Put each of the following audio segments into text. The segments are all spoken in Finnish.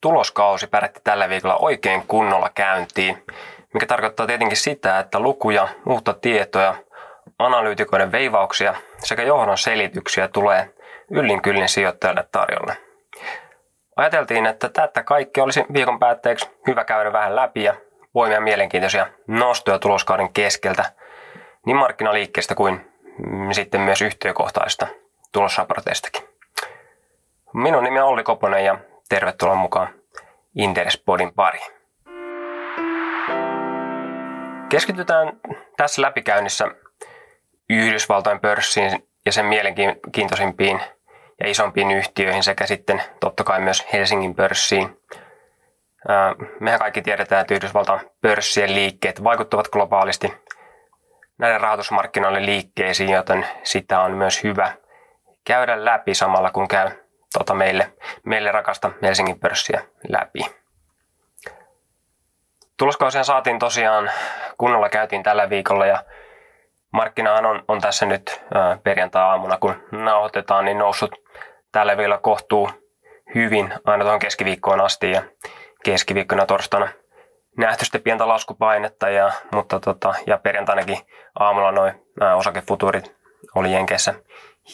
tuloskausi pärätti tällä viikolla oikein kunnolla käyntiin, mikä tarkoittaa tietenkin sitä, että lukuja, uutta tietoa, analyytikoiden veivauksia sekä johdon selityksiä tulee yllin kyllin sijoittajalle tarjolle. Ajateltiin, että tätä kaikki olisi viikon päätteeksi hyvä käydä vähän läpi ja voimia mielenkiintoisia nostoja tuloskauden keskeltä niin markkinaliikkeestä kuin sitten myös yhtiökohtaisista tulosraporteistakin. Minun nimi on Olli Koponen ja tervetuloa mukaan Interespodin pari. Keskitytään tässä läpikäynnissä Yhdysvaltojen pörssiin ja sen mielenkiintoisimpiin ja isompiin yhtiöihin sekä sitten totta kai myös Helsingin pörssiin. Mehän kaikki tiedetään, että Yhdysvaltain pörssien liikkeet vaikuttavat globaalisti näiden rahoitusmarkkinoiden liikkeisiin, joten sitä on myös hyvä käydä läpi samalla kun käy tota meille, meille rakasta Helsingin pörssiä läpi. Tuloskausia saatiin tosiaan, kunnolla käytiin tällä viikolla ja markkinahan on, on tässä nyt perjantai-aamuna, kun nauhoitetaan, niin noussut tällä viikolla kohtuu hyvin aina tuohon keskiviikkoon asti ja keskiviikkona torstaina nähty sitten pientä laskupainetta, ja, mutta tota, ja perjantainakin aamulla noin osakefuturit oli Jenkeissä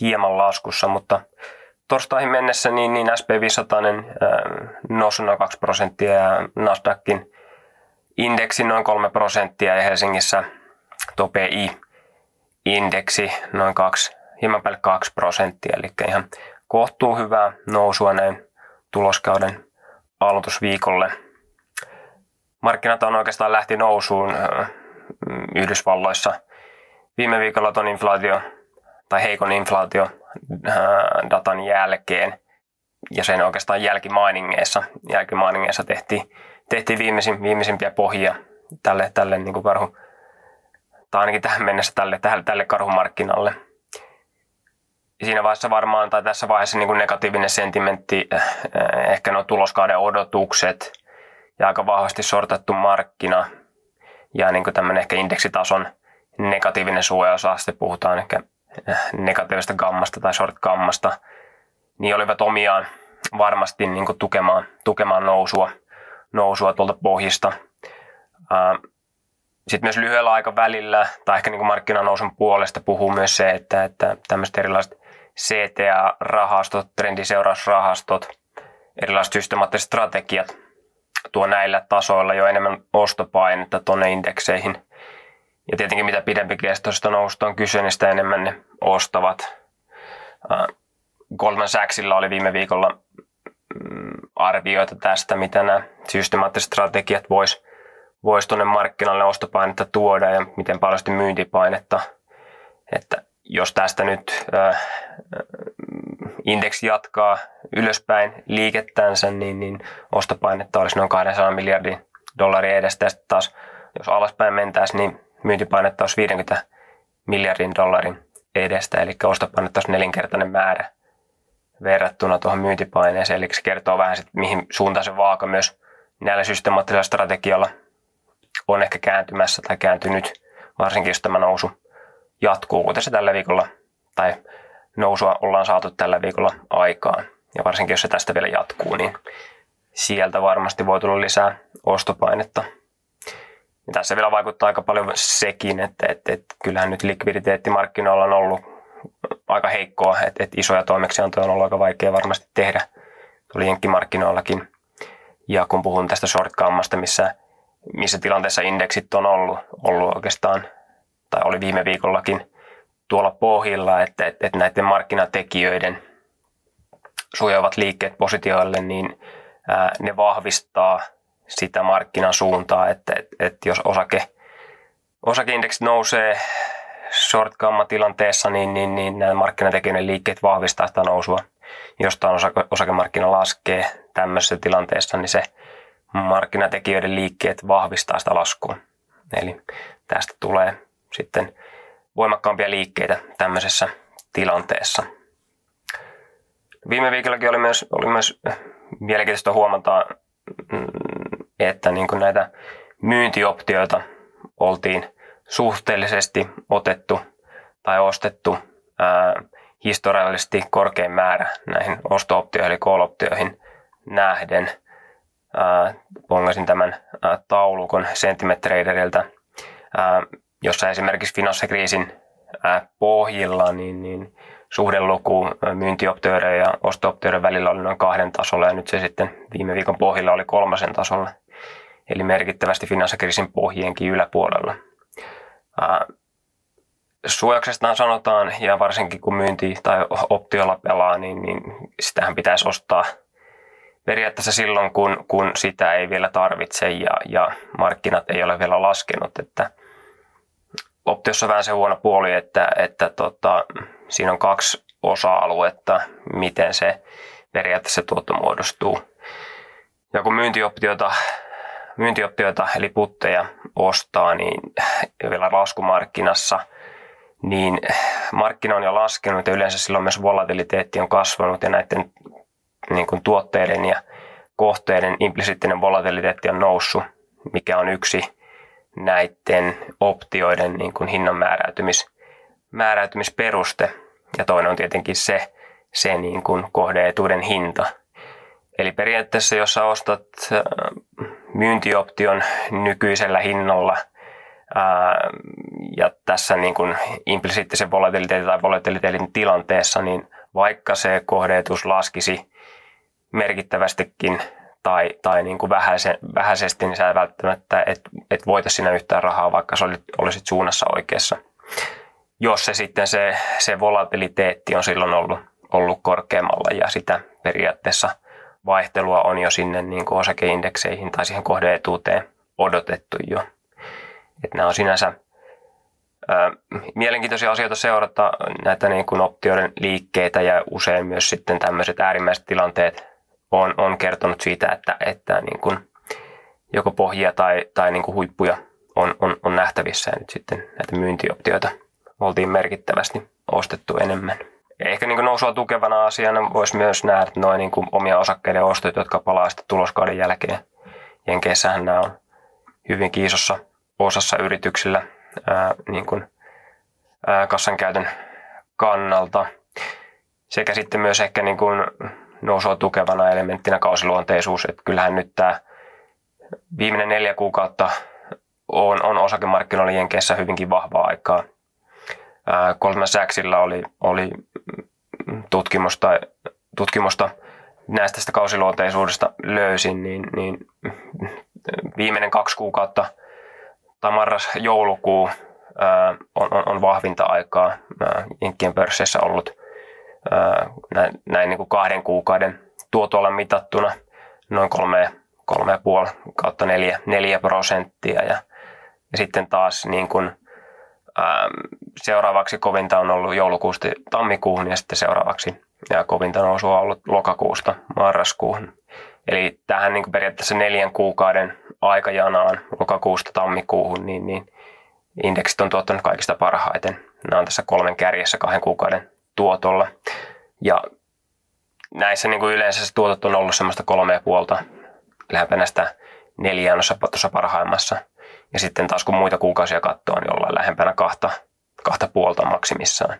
hieman laskussa, mutta torstaihin mennessä niin, niin SP500 nousi noin 2 prosenttia ja Nasdaqin indeksi noin 3 prosenttia ja Helsingissä tuo PI-indeksi noin 2, hieman päälle 2 prosenttia, eli ihan kohtuu hyvää nousua näin tuloskauden aloitusviikolle. Markkinat on oikeastaan lähti nousuun Yhdysvalloissa. Viime viikolla tuon inflaatio tai heikon inflaatio datan jälkeen ja sen oikeastaan jälkimainingeissa, jälkimainingeissa tehtiin, tehtiin viimeisin, viimeisimpiä pohjia tälle, tälle niin kuin karhu, tai ainakin tähän mennessä tälle, tälle, tälle karhumarkkinalle. Siinä vaiheessa varmaan, tai tässä vaiheessa niin kuin negatiivinen sentimentti, ehkä nuo tuloskauden odotukset ja aika vahvasti sortattu markkina ja niin kuin tämmöinen ehkä indeksitason negatiivinen suojausaste, puhutaan ehkä negatiivista gammasta tai short gammasta, niin olivat omiaan varmasti niin kuin tukemaan, tukemaan nousua, nousua tuolta pohjista. Sitten myös lyhyellä aikavälillä, tai ehkä niin markkinanousun puolesta puhuu myös se, että, että tämmöiset erilaiset CTA-rahastot, trendiseurausrahastot, erilaiset systemaattiset strategiat tuo näillä tasoilla jo enemmän ostopainetta tuonne indekseihin – ja tietenkin mitä pidempi kestoista nousta on kyse, niin sitä enemmän ne ostavat. Goldman Sachsilla oli viime viikolla mm, arvioita tästä, mitä nämä systemaattiset strategiat vois, vois tuonne markkinalle ostopainetta tuoda ja miten paljon sitten myyntipainetta. Että jos tästä nyt äh, indeksi jatkaa ylöspäin liikettänsä, niin, niin ostopainetta olisi noin 200 miljardin dollarin edestä. Ja taas jos alaspäin mentäisiin, niin myyntipainetta olisi 50 miljardin dollarin edestä, eli ostopainetta olisi nelinkertainen määrä verrattuna tuohon myyntipaineeseen. Eli se kertoo vähän, sit, mihin suuntaan se vaaka myös näillä systemaattisilla strategioilla on ehkä kääntymässä tai kääntynyt, varsinkin jos tämä nousu jatkuu, kuten se tällä viikolla, tai nousua ollaan saatu tällä viikolla aikaan. Ja varsinkin jos se tästä vielä jatkuu, niin sieltä varmasti voi tulla lisää ostopainetta tässä vielä vaikuttaa aika paljon sekin, että, että, että kyllähän nyt likviditeettimarkkinoilla on ollut aika heikkoa, että, että isoja toimeksiantoja on ollut aika vaikea varmasti tehdä tuli jenkkimarkkinoillakin. Ja kun puhun tästä short missä, missä tilanteessa indeksit on ollut, ollut oikeastaan, tai oli viime viikollakin tuolla pohjilla, että, että, että näiden markkinatekijöiden suojaavat liikkeet positioille, niin ää, ne vahvistaa sitä markkinan suuntaa, että, että, että jos osake, osakeindeksit nousee short tilanteessa, niin, niin, niin nämä markkinatekijöiden liikkeet vahvistaa sitä nousua. Jostain osake, osakemarkkina laskee tämmöisessä tilanteessa, niin se markkinatekijöiden liikkeet vahvistaa sitä laskua. Eli tästä tulee sitten voimakkaampia liikkeitä tämmöisessä tilanteessa. Viime viikollakin oli myös, oli myös mielenkiintoista huomata mm, että niin kuin näitä myyntioptioita oltiin suhteellisesti otettu tai ostettu ää, historiallisesti korkein määrä näihin osto-optioihin eli call-optioihin nähden. pongasin tämän taulukon sentimetreideriltä, jossa esimerkiksi finanssikriisin pohjilla niin, niin suhdeluku myyntioptioiden ja ostooptioiden välillä oli noin kahden tasolla ja nyt se sitten viime viikon pohjilla oli kolmasen tasolla, eli merkittävästi finanssikriisin pohjienkin yläpuolella. Suojauksestahan sanotaan, ja varsinkin kun myynti tai optiolla pelaa, niin, niin sitähän pitäisi ostaa periaatteessa silloin, kun, kun sitä ei vielä tarvitse ja, ja markkinat ei ole vielä laskenut. Että optiossa on vähän se huono puoli, että, että tota, siinä on kaksi osa-aluetta, miten se periaatteessa tuotto muodostuu. Ja kun myyntioptioita, myyntioptioita eli putteja ostaa, niin vielä laskumarkkinassa, niin markkina on jo laskenut ja yleensä silloin myös volatiliteetti on kasvanut ja näiden niin kuin tuotteiden ja kohteiden implisiittinen volatiliteetti on noussut, mikä on yksi näiden optioiden niin kuin hinnan määräytymis, määräytymisperuste. Ja toinen on tietenkin se, se niin kuin kohdeetuuden hinta. Eli periaatteessa, jos sä ostat äh, myyntioption nykyisellä hinnalla ää, ja tässä niin kuin implisiittisen volatiliteetin tai volatiliteetin tilanteessa, niin vaikka se kohdeetus laskisi merkittävästikin tai, tai niin kuin vähäise, vähäisesti, niin sä välttämättä et, et voita siinä yhtään rahaa, vaikka sä olisit suunnassa oikeassa. Jos se sitten se, se volatiliteetti on silloin ollut, ollut korkeammalla ja sitä periaatteessa vaihtelua on jo sinne niin kuin osakeindekseihin tai siihen kohdeetuuteen odotettu jo. Että nämä on sinänsä ää, mielenkiintoisia asioita seurata näitä niin kuin optioiden liikkeitä ja usein myös sitten tämmöiset äärimmäiset tilanteet on, on kertonut siitä, että, että niin kuin joko pohjia tai, tai niin kuin huippuja on, on, on nähtävissä ja nyt sitten näitä myyntioptioita oltiin merkittävästi ostettu enemmän. Ehkä niin kuin nousua tukevana asiana voisi myös nähdä noin niin kuin omia osakkeiden ostot, jotka palaa sitten tuloskauden jälkeen. Jenkeissähän nämä on hyvinkin isossa osassa yrityksillä ää, niin kuin, ää, kassan käytön kannalta. Sekä sitten myös ehkä niin kuin nousua tukevana elementtinä kausiluonteisuus. Että kyllähän nyt tämä viimeinen neljä kuukautta on, on osakemarkkinoilla Jenkeissä hyvinkin vahvaa aikaa. Goldman Sachsilla oli, oli tutkimusta, tutkimusta näistä sitä kausiluonteisuudesta löysin, niin, niin viimeinen kaksi kuukautta tai marras-joulukuu on, on, on vahvinta aikaa Jenkkien pörssissä ollut näin, näin niin kuin kahden kuukauden tuotolla mitattuna noin kolme, kolme puoli kautta neljä, neljä prosenttia. Ja, ja sitten taas niin kuin, seuraavaksi kovinta on ollut joulukuusta tammikuuhun ja sitten seuraavaksi ja kovinta nousua on ollut lokakuusta marraskuuhun. Eli tähän niin periaatteessa neljän kuukauden aikajanaan lokakuusta tammikuuhun, niin, niin indeksit on tuottanut kaikista parhaiten. Nämä on tässä kolmen kärjessä kahden kuukauden tuotolla. Ja näissä niin kuin yleensä se tuotot on ollut semmoista kolme ja puolta, lähempänä sitä neljään tuossa parhaimmassa. Ja sitten taas kun muita kuukausia katsoo, niin ollaan lähempänä kahta, kahta puolta maksimissaan.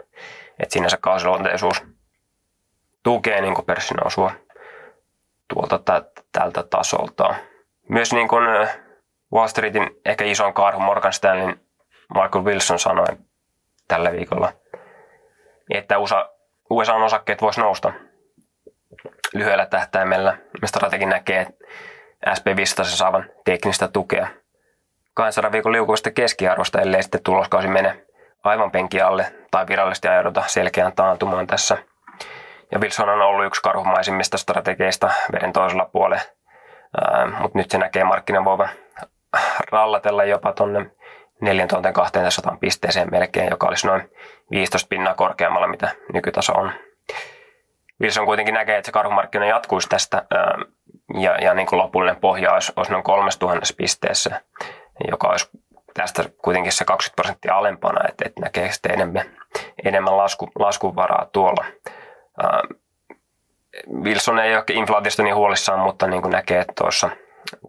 Että sinänsä kausiluonteisuus tukee niin pörssinousua tuolta tä- tältä tasolta. Myös niin kuin Wall Streetin ehkä ison karhu Morgan Stanleyn Michael Wilson sanoi tällä viikolla – että USA, USA-osakkeet voisi nousta lyhyellä tähtäimellä. Strategi näkee SP500 saavan teknistä tukea 200 viikon liukuvasta keskiarvosta, ellei sitten tuloskausi mene aivan penki alle tai virallisesti ajauduta selkeään taantumaan tässä. Ja Wilson on ollut yksi karhumaisimmista strategeista veden toisella puolella, mutta nyt se näkee markkinan voivan rallatella jopa tuonne 4200 pisteeseen melkein, joka olisi noin 15 pinnaa korkeammalla, mitä nykytaso on. Wilson kuitenkin näkee, että se karhumarkkina jatkuisi tästä ja, ja niin kuin lopullinen pohja olisi, olisi noin 3000 pisteessä, joka olisi tästä kuitenkin se 20 prosenttia alempana, että, että näkee sitten enemmän, enemmän lasku, laskuvaraa tuolla. Wilson ei ole inflaatiosta niin huolissaan, mutta niin kuin näkee, että tuossa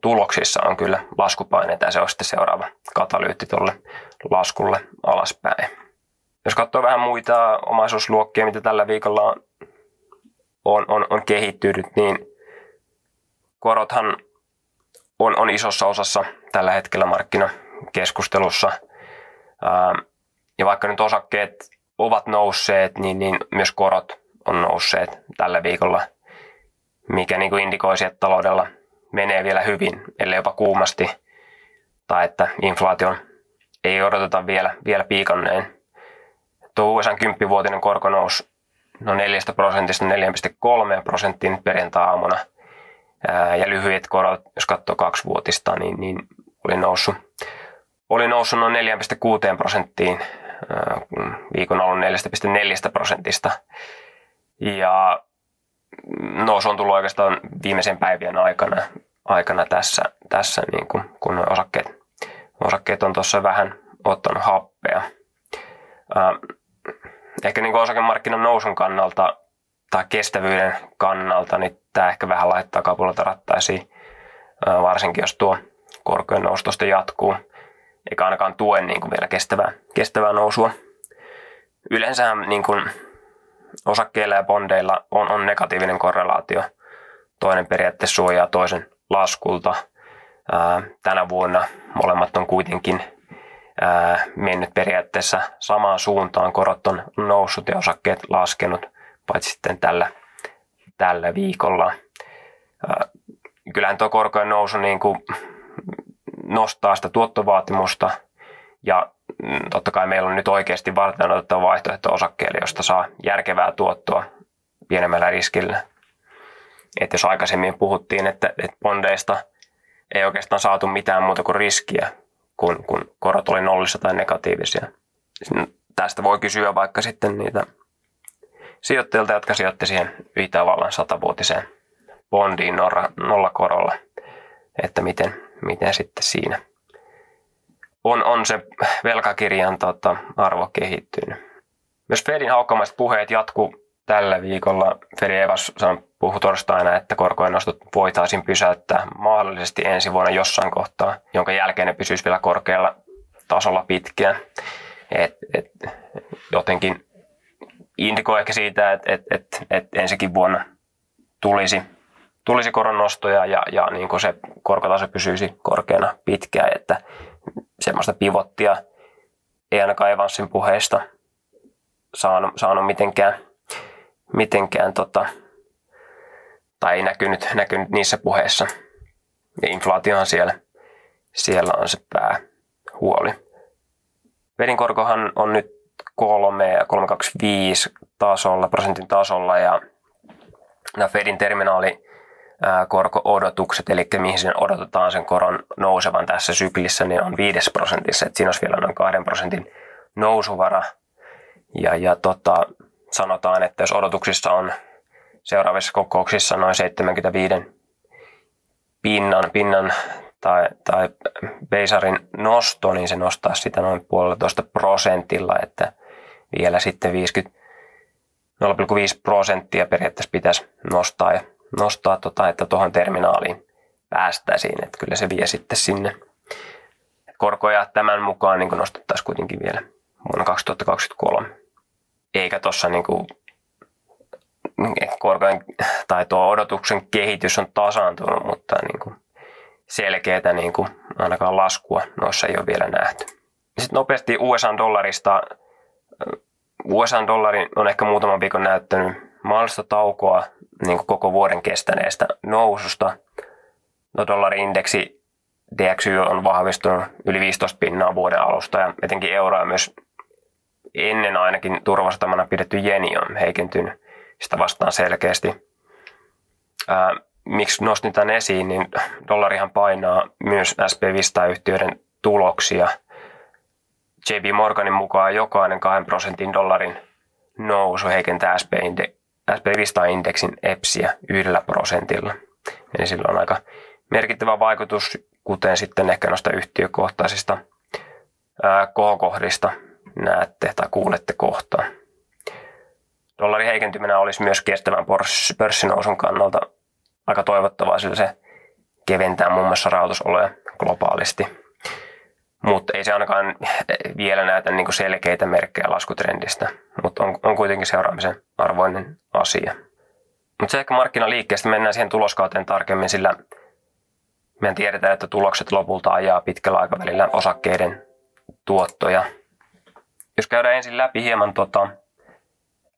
tuloksissa on kyllä laskupaineita ja se on sitten seuraava katalyytti tuolle laskulle alaspäin. Jos katsoo vähän muita omaisuusluokkia, mitä tällä viikolla on, on, on, on kehittynyt, niin korothan on, on isossa osassa tällä hetkellä markkinakeskustelussa. Ää, ja vaikka nyt osakkeet ovat nousseet, niin, niin myös korot on nousseet tällä viikolla, mikä niin kuin indikoisi, että taloudella menee vielä hyvin, ellei jopa kuumasti, tai että inflaation ei odoteta vielä, vielä piikanneen. Tuo USA 10-vuotinen korko nousi noin 4 prosentista 4,3 prosenttiin perjantai-aamuna. Ja lyhyet korot, jos katsoo kaksivuotista, niin, niin oli noussut, oli noussut noin 4,6 prosenttiin viikon alun 4,4 prosentista. Ja nousu on tullut oikeastaan viimeisen päivien aikana, aikana tässä, tässä niin kuin, kun osakkeet, osakkeet on tuossa vähän ottanut happea. Ää, ehkä niin osakemarkkinan nousun kannalta tai kestävyyden kannalta, niin tämä ehkä vähän laittaa kapulata rattaisiin, ää, varsinkin jos tuo korkojen noustosta jatkuu, eikä ainakaan tue niin kuin vielä kestävää, kestävää nousua. Yleensä niin kuin osakkeilla ja bondeilla on, on negatiivinen korrelaatio. Toinen periaatteessa suojaa toisen laskulta. Ää, tänä vuonna molemmat on kuitenkin ää, mennyt periaatteessa samaan suuntaan. Korot on noussut ja osakkeet laskenut, paitsi sitten tällä, tällä viikolla. Ää, kyllähän tuo korkojen nousu niin kuin nostaa sitä tuottovaatimusta ja mm, totta kai meillä on nyt oikeasti varten otettava vaihtoehto osakkeelle, josta saa järkevää tuottoa pienemmällä riskillä. Että jos aikaisemmin puhuttiin, että, että bondeista ei oikeastaan saatu mitään muuta kuin riskiä, kun, kun korot oli nollissa tai negatiivisia. Tästä voi kysyä vaikka sitten niitä sijoittajilta, jotka sijoitti siihen Itävallan satavuotiseen bondiin nollakorolla, että miten, miten sitten siinä on, on se velkakirjan tota, arvo kehittynyt. Myös Fedin haukkamaiset puheet jatkuu tällä viikolla. Fedi Evas puhui torstaina, että korkojen nostot voitaisiin pysäyttää mahdollisesti ensi vuonna jossain kohtaa, jonka jälkeen ne pysyisi vielä korkealla tasolla pitkään. Et, et, jotenkin indikoi ehkä siitä, että et, et, et ensikin vuonna tulisi, tulisi koronnostoja ja, ja niin kuin se korkotaso pysyisi korkeana pitkään, että semmoista pivottia ei ainakaan Evansin puheista saanut, saanut mitenkään, mitenkään tota, tai ei näkynyt, näkynyt niissä puheissa. Ja inflaatiohan siellä, siellä on se päähuoli. Vedin korkohan on nyt 3, 325 tasolla, prosentin tasolla ja Fedin terminaali korko-odotukset, eli mihin sen odotetaan sen koron nousevan tässä syklissä, niin on 5 prosentissa, että siinä olisi vielä noin 2 prosentin nousuvara. Ja, ja tota, sanotaan, että jos odotuksissa on seuraavissa kokouksissa noin 75 pinnan, pinnan tai, tai Beisarin nosto, niin se nostaa sitä noin puolitoista prosentilla, että vielä sitten 50, 0,5 prosenttia periaatteessa pitäisi nostaa, ja nostaa tota, että tuohon terminaaliin päästäisiin, että kyllä se vie sitten sinne. Korkoja tämän mukaan niin nostettaisiin kuitenkin vielä vuonna 2023. Eikä tuossa niin korkojen tai tuo odotuksen kehitys on tasaantunut, mutta niin kuin selkeää niin kuin ainakaan laskua noissa ei ole vielä nähty. Sitten nopeasti USA-dollarista. USA-dollari on ehkä muutaman viikon näyttänyt mahdollista taukoa niin kuin koko vuoden kestäneestä noususta. No dollari-indeksi DXY on vahvistunut yli 15 pinnaa vuoden alusta ja etenkin euroa myös ennen ainakin turvasatamana pidetty jeni on heikentynyt sitä vastaan selkeästi. Ää, miksi nostin tämän esiin, niin dollarihan painaa myös SP500-yhtiöiden tuloksia. JP Morganin mukaan jokainen 2 prosentin dollarin nousu heikentää SP500-indeksin EPSiä yhdellä prosentilla. Eli sillä on aika merkittävä vaikutus, kuten sitten ehkä noista yhtiökohtaisista kohokohdista näette tai kuulette kohtaan. Dollarin heikentyminen olisi myös kestävän pörssinousun kannalta aika toivottavaa, sillä se keventää muun muassa rahoitusoloja globaalisti. Mutta ei se ainakaan vielä näytä niin kuin selkeitä merkkejä laskutrendistä, mutta on, on kuitenkin seuraamisen arvoinen asia. Mutta se ehkä markkinaliikkeestä mennään siihen tuloskauteen tarkemmin, sillä meidän tiedetään, että tulokset lopulta ajaa pitkällä aikavälillä osakkeiden tuottoja. Jos käydään ensin läpi hieman tota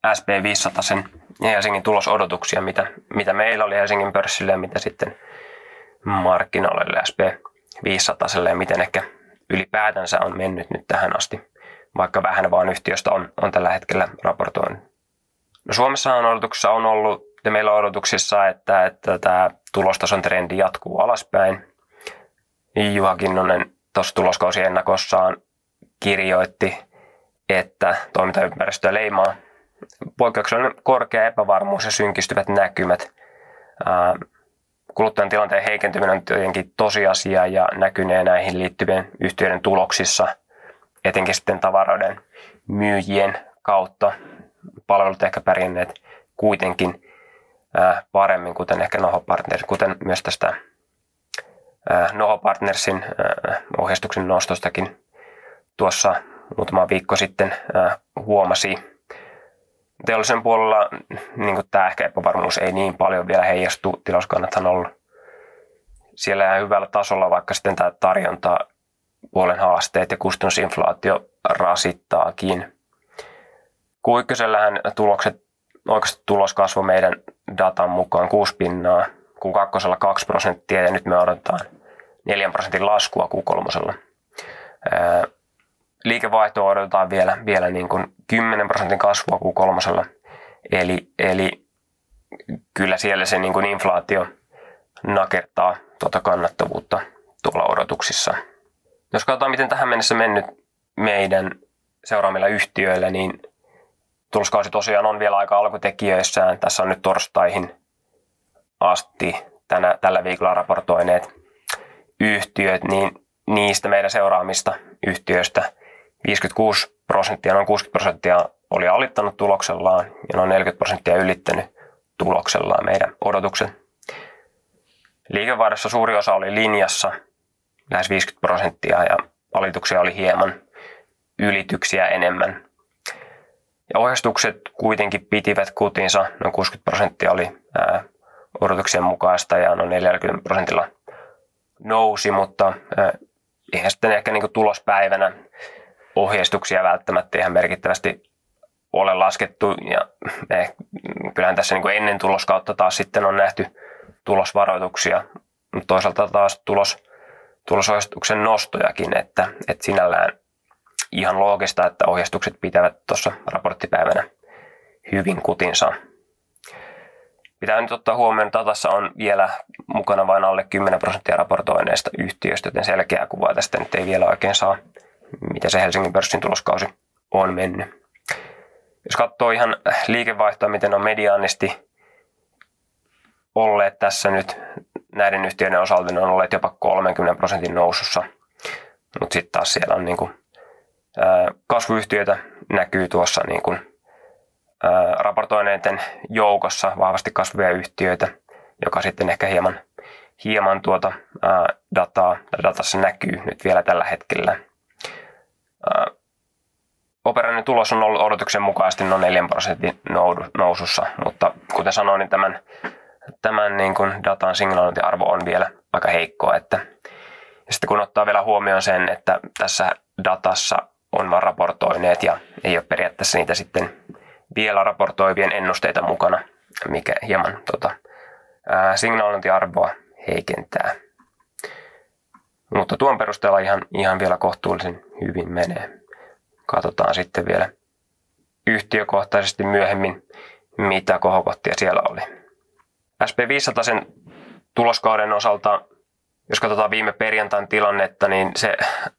SP500 sen Helsingin tulosodotuksia, mitä, mitä meillä oli Helsingin pörssille ja mitä sitten markkinoille SP500 ja miten ehkä ylipäätänsä on mennyt nyt tähän asti, vaikka vähän vaan yhtiöstä on, on tällä hetkellä raportoinut. No Suomessa on odotuksissa on ollut, ja meillä on odotuksissa, että, että tämä tulostason trendi jatkuu alaspäin. Juha Kinnunen tuossa tuloskausiennakossaan kirjoitti, että toimintaympäristöä leimaa poikkeuksellinen korkea epävarmuus ja synkistyvät näkymät. Kuluttajan tilanteen heikentyminen on tietenkin tosiasia ja näkynee näihin liittyvien yhtiöiden tuloksissa, etenkin sitten tavaroiden myyjien kautta. Palvelut ehkä pärjänneet kuitenkin paremmin, kuten ehkä Noho Partners, kuten myös tästä Noho Partnersin ohjeistuksen nostostakin tuossa muutama viikko sitten huomasi teollisen puolella niin tämä ehkä epävarmuus ei niin paljon vielä heijastu. Tilauskannathan on ollut siellä ihan hyvällä tasolla, vaikka sitten tämä tarjonta puolen haasteet ja kustannusinflaatio rasittaakin. Kuikkösellähän tulokset, oikeasti tulos kasvoi meidän datan mukaan 6 pinnaa, kun kakkosella 2 prosenttia ja nyt me odotetaan 4 prosentin laskua Q3 liikevaihto odotetaan vielä, vielä niin kuin 10 prosentin kasvua kuin kolmosella. Eli, eli kyllä siellä se niin kuin inflaatio nakertaa tuota kannattavuutta tuolla odotuksissa. Jos katsotaan, miten tähän mennessä mennyt meidän seuraamilla yhtiöillä, niin tuloskausi tosiaan on vielä aika alkutekijöissään. Tässä on nyt torstaihin asti tänä, tällä viikolla raportoineet yhtiöt, niin niistä meidän seuraamista yhtiöistä 56 prosenttia, noin 60 prosenttia oli alittanut tuloksellaan ja noin 40 prosenttia ylittänyt tuloksellaan meidän odotuksen. Liikevaihdossa suuri osa oli linjassa, lähes 50 prosenttia ja alituksia oli hieman ylityksiä enemmän. Ja ohjeistukset kuitenkin pitivät kutinsa, noin 60 prosenttia oli ää, odotuksien mukaista ja noin 40 prosentilla nousi, mutta ää, eihän sitten ehkä niin tulospäivänä ohjeistuksia välttämättä ihan merkittävästi ole laskettu. Ja eh, kyllähän tässä niin kuin ennen tuloskautta taas sitten on nähty tulosvaroituksia, mutta toisaalta taas tulos, tulosohjeistuksen nostojakin, että, että sinällään ihan loogista, että ohjeistukset pitävät tuossa raporttipäivänä hyvin kutinsa. Pitää nyt ottaa huomioon, että datassa on vielä mukana vain alle 10 prosenttia raportoineista yhtiöistä, joten selkeää kuvaa tästä nyt ei vielä oikein saa mitä se Helsingin pörssin tuloskausi on mennyt. Jos katsoo ihan liikevaihtoa, miten on mediaanisti olleet tässä nyt näiden yhtiöiden osalta, ne on olleet jopa 30 prosentin nousussa. Mutta sitten taas siellä on niin kuin, ää, kasvuyhtiöitä näkyy tuossa niin kuin, ää, raportoineiden joukossa vahvasti kasvavia yhtiöitä, joka sitten ehkä hieman, hieman tuota ää, dataa, datassa näkyy nyt vielä tällä hetkellä operaanin tulos on ollut odotuksen mukaisesti noin 4 prosentin nousussa, mutta kuten sanoin, niin tämän, tämän niin kuin datan signalointiarvo on vielä aika heikkoa. Että, ja sitten kun ottaa vielä huomioon sen, että tässä datassa on vain raportoineet ja ei ole periaatteessa niitä sitten vielä raportoivien ennusteita mukana, mikä hieman tota, signalointiarvoa heikentää. Mutta tuon perusteella ihan, ihan vielä kohtuullisen hyvin menee. Katsotaan sitten vielä yhtiökohtaisesti myöhemmin, mitä kohokohtia siellä oli. SP500 sen tuloskauden osalta, jos katsotaan viime perjantain tilannetta, niin se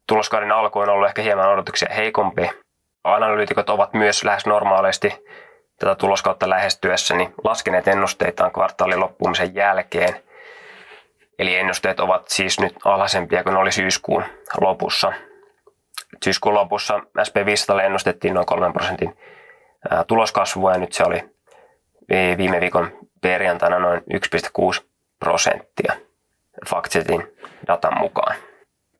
tuloskauden alku on ollut ehkä hieman odotuksia heikompi. Analyytikot ovat myös lähes normaalisti tätä tuloskautta lähestyessä niin laskeneet ennusteitaan kvartaalin loppumisen jälkeen – Eli ennusteet ovat siis nyt alhaisempia kuin oli syyskuun lopussa. Syyskuun lopussa SP500 ennustettiin noin 3 prosentin tuloskasvua ja nyt se oli viime viikon perjantaina noin 1,6 prosenttia Factsetin datan mukaan.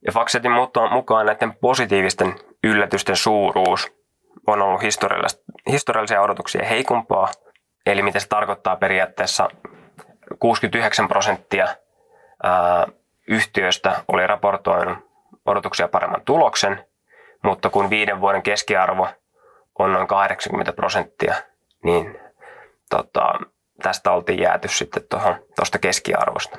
Ja Factsetin mukaan näiden positiivisten yllätysten suuruus on ollut historiallisia odotuksia heikompaa. Eli mitä se tarkoittaa periaatteessa 69 prosenttia yhtiöstä oli raportoinut odotuksia paremman tuloksen, mutta kun viiden vuoden keskiarvo on noin 80 prosenttia, niin tota, tästä oltiin jääty sitten tuosta keskiarvosta.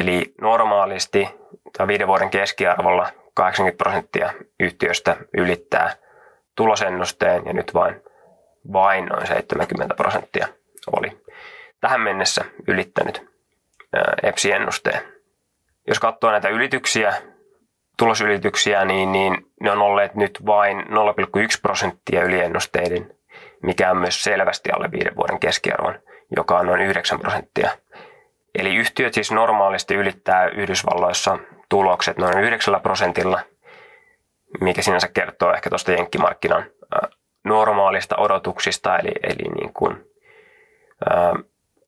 Eli normaalisti tämä viiden vuoden keskiarvolla 80 prosenttia yhtiöstä ylittää tulosennusteen ja nyt vain, vain noin 70 prosenttia oli tähän mennessä ylittänyt EPSI-ennusteen. Jos katsoo näitä ylityksiä, tulosylityksiä, niin, niin ne on olleet nyt vain 0,1 prosenttia yliennusteiden, mikä on myös selvästi alle viiden vuoden keskiarvon, joka on noin 9 prosenttia. Eli yhtiöt siis normaalisti ylittää Yhdysvalloissa tulokset noin 9 prosentilla, mikä sinänsä kertoo ehkä tuosta jenkkimarkkinan normaalista odotuksista, eli, eli niin kuin,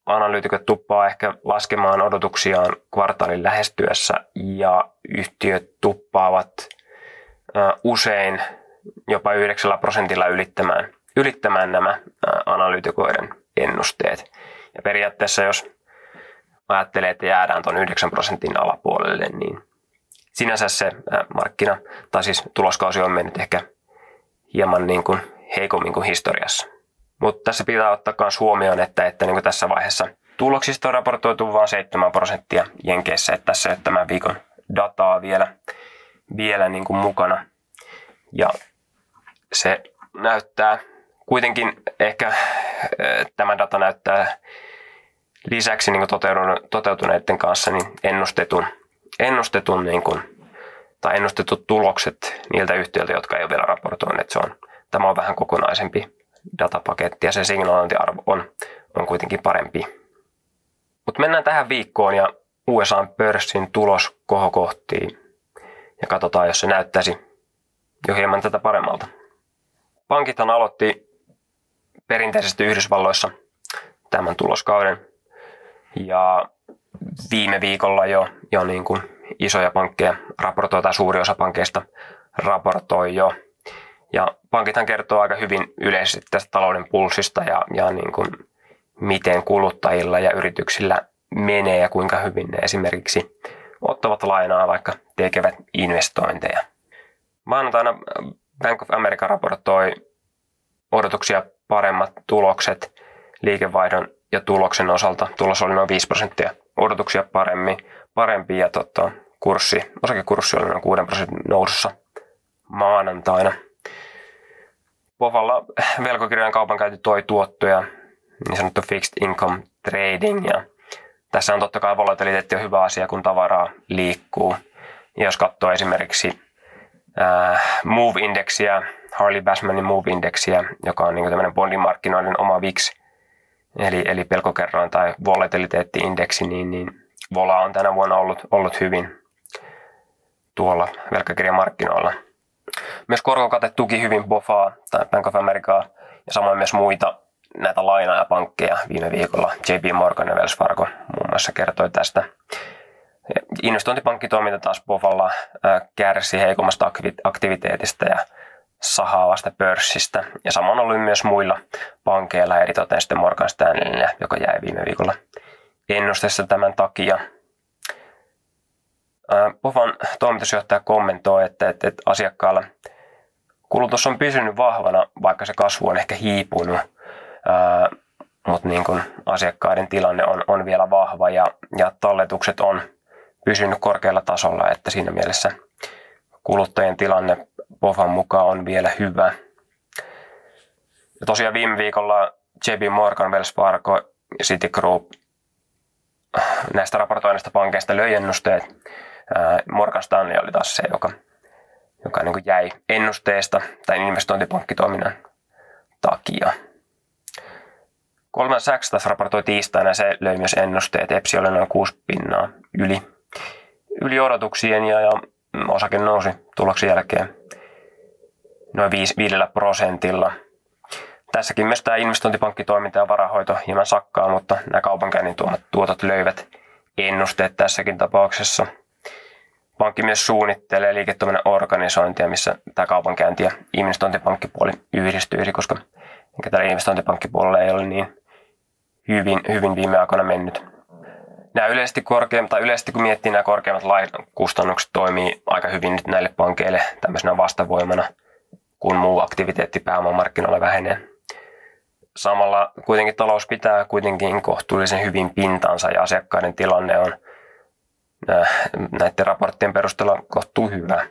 analyytikot tuppaa ehkä laskemaan odotuksiaan kvartaalin lähestyessä ja yhtiöt tuppaavat usein jopa 9 prosentilla ylittämään, ylittämään nämä analyytikoiden ennusteet. Ja periaatteessa jos ajattelee, että jäädään tuon 9 prosentin alapuolelle, niin sinänsä se markkina, tai siis tuloskausi on mennyt ehkä hieman niin kuin heikommin kuin historiassa. Mutta tässä pitää ottaa myös huomioon, että, että niin tässä vaiheessa tuloksista on raportoitu vain 7 prosenttia Jenkeissä, että tässä ei ole tämän viikon dataa vielä, vielä niin kuin mukana. Ja se näyttää kuitenkin ehkä tämä data näyttää lisäksi niin toteutuneiden kanssa niin ennustetun, ennustetun niin kuin, tai ennustetut tulokset niiltä yhtiöiltä, jotka ei ole vielä raportoineet. Se on, tämä on vähän kokonaisempi datapaketti ja se signaalointiarvo on, on kuitenkin parempi. Mutta mennään tähän viikkoon ja USA-pörssin tulos kohokohtiin ja katsotaan, jos se näyttäisi jo hieman tätä paremmalta. Pankithan aloitti perinteisesti Yhdysvalloissa tämän tuloskauden ja viime viikolla jo, jo niin kuin isoja pankkeja raportoi, tai suuri osa pankeista raportoi jo. Ja pankithan kertoo aika hyvin yleisesti tästä talouden pulssista ja, ja niin kuin miten kuluttajilla ja yrityksillä menee ja kuinka hyvin ne esimerkiksi ottavat lainaa, vaikka tekevät investointeja. Maanantaina Bank of America raportoi odotuksia paremmat tulokset liikevaihdon ja tuloksen osalta. Tulos oli noin 5 prosenttia odotuksia paremmin, parempi ja tota, kurssi, osakekurssi oli noin 6 prosentin nousussa maanantaina. Povalla velkokirjojen kaupankäynti toi tuottoja, niin sanottu fixed income trading ja tässä on totta kai volatiliteetti on hyvä asia, kun tavaraa liikkuu. Ja jos katsoo esimerkiksi äh, Move-indeksiä, Harley Bassmanin Move-indeksiä, joka on niin tämmöinen bondimarkkinoiden oma VIX, eli, eli pelkokerroin tai volatiliteetti-indeksi, niin, niin Vola on tänä vuonna ollut, ollut hyvin tuolla velkakirjamarkkinoilla. Myös korkokate tuki hyvin BOFaa tai Bank of Americaa ja samoin myös muita näitä lainaajapankkeja viime viikolla. JP Morgan ja Wells Fargo muun muassa kertoi tästä. Investointipankkitoiminta taas BOFalla kärsi heikommasta aktiviteetista ja sahaavasta pörssistä. Ja samoin oli myös muilla pankeilla, eritoten sitten Morgan Stanleyllä, joka jäi viime viikolla ennusteessa tämän takia. Pofan toimitusjohtaja kommentoi, että, että, että asiakkaalla kulutus on pysynyt vahvana, vaikka se kasvu on ehkä hiipunut, ää, mutta niin kuin asiakkaiden tilanne on, on vielä vahva ja, ja talletukset on pysynyt korkealla tasolla, että siinä mielessä kuluttajien tilanne Pofan mukaan on vielä hyvä. Ja tosiaan viime viikolla JP Morgan, Wells Fargo ja Citigroup näistä raportoinnista pankeista löi ennusteet. Morgan Stanley oli taas se, joka, joka niin kuin jäi ennusteesta tai investointipankkitoiminnan takia. Kolman Sachs taas raportoi tiistaina se löi myös ennusteet. EPSI oli noin 6 pinnaa yli, yli odotuksien ja, ja osake nousi tuloksen jälkeen noin 5, 5 prosentilla. Tässäkin myös tämä investointipankkitoiminta ja varahoito hieman sakkaa, mutta nämä kaupankäynnin tuomat tuotot löivät ennusteet tässäkin tapauksessa. Pankki myös suunnittelee liiketoiminnan organisointia, missä tämä kaupankäynti ja investointipankkipuoli yhdistyisi, koska tällä investointipankkipuolella ei ole niin hyvin, hyvin viime aikoina mennyt. nämä yleisesti korkeammat, tai yleisesti kun miettii nämä korkeammat kustannukset toimii aika hyvin nyt näille pankeille tämmöisenä vastavoimana, kun muu aktiviteetti pääomamarkkinoilla vähenee. Samalla kuitenkin talous pitää kuitenkin kohtuullisen hyvin pintansa ja asiakkaiden tilanne on näiden raporttien perusteella kohtuu hyvä.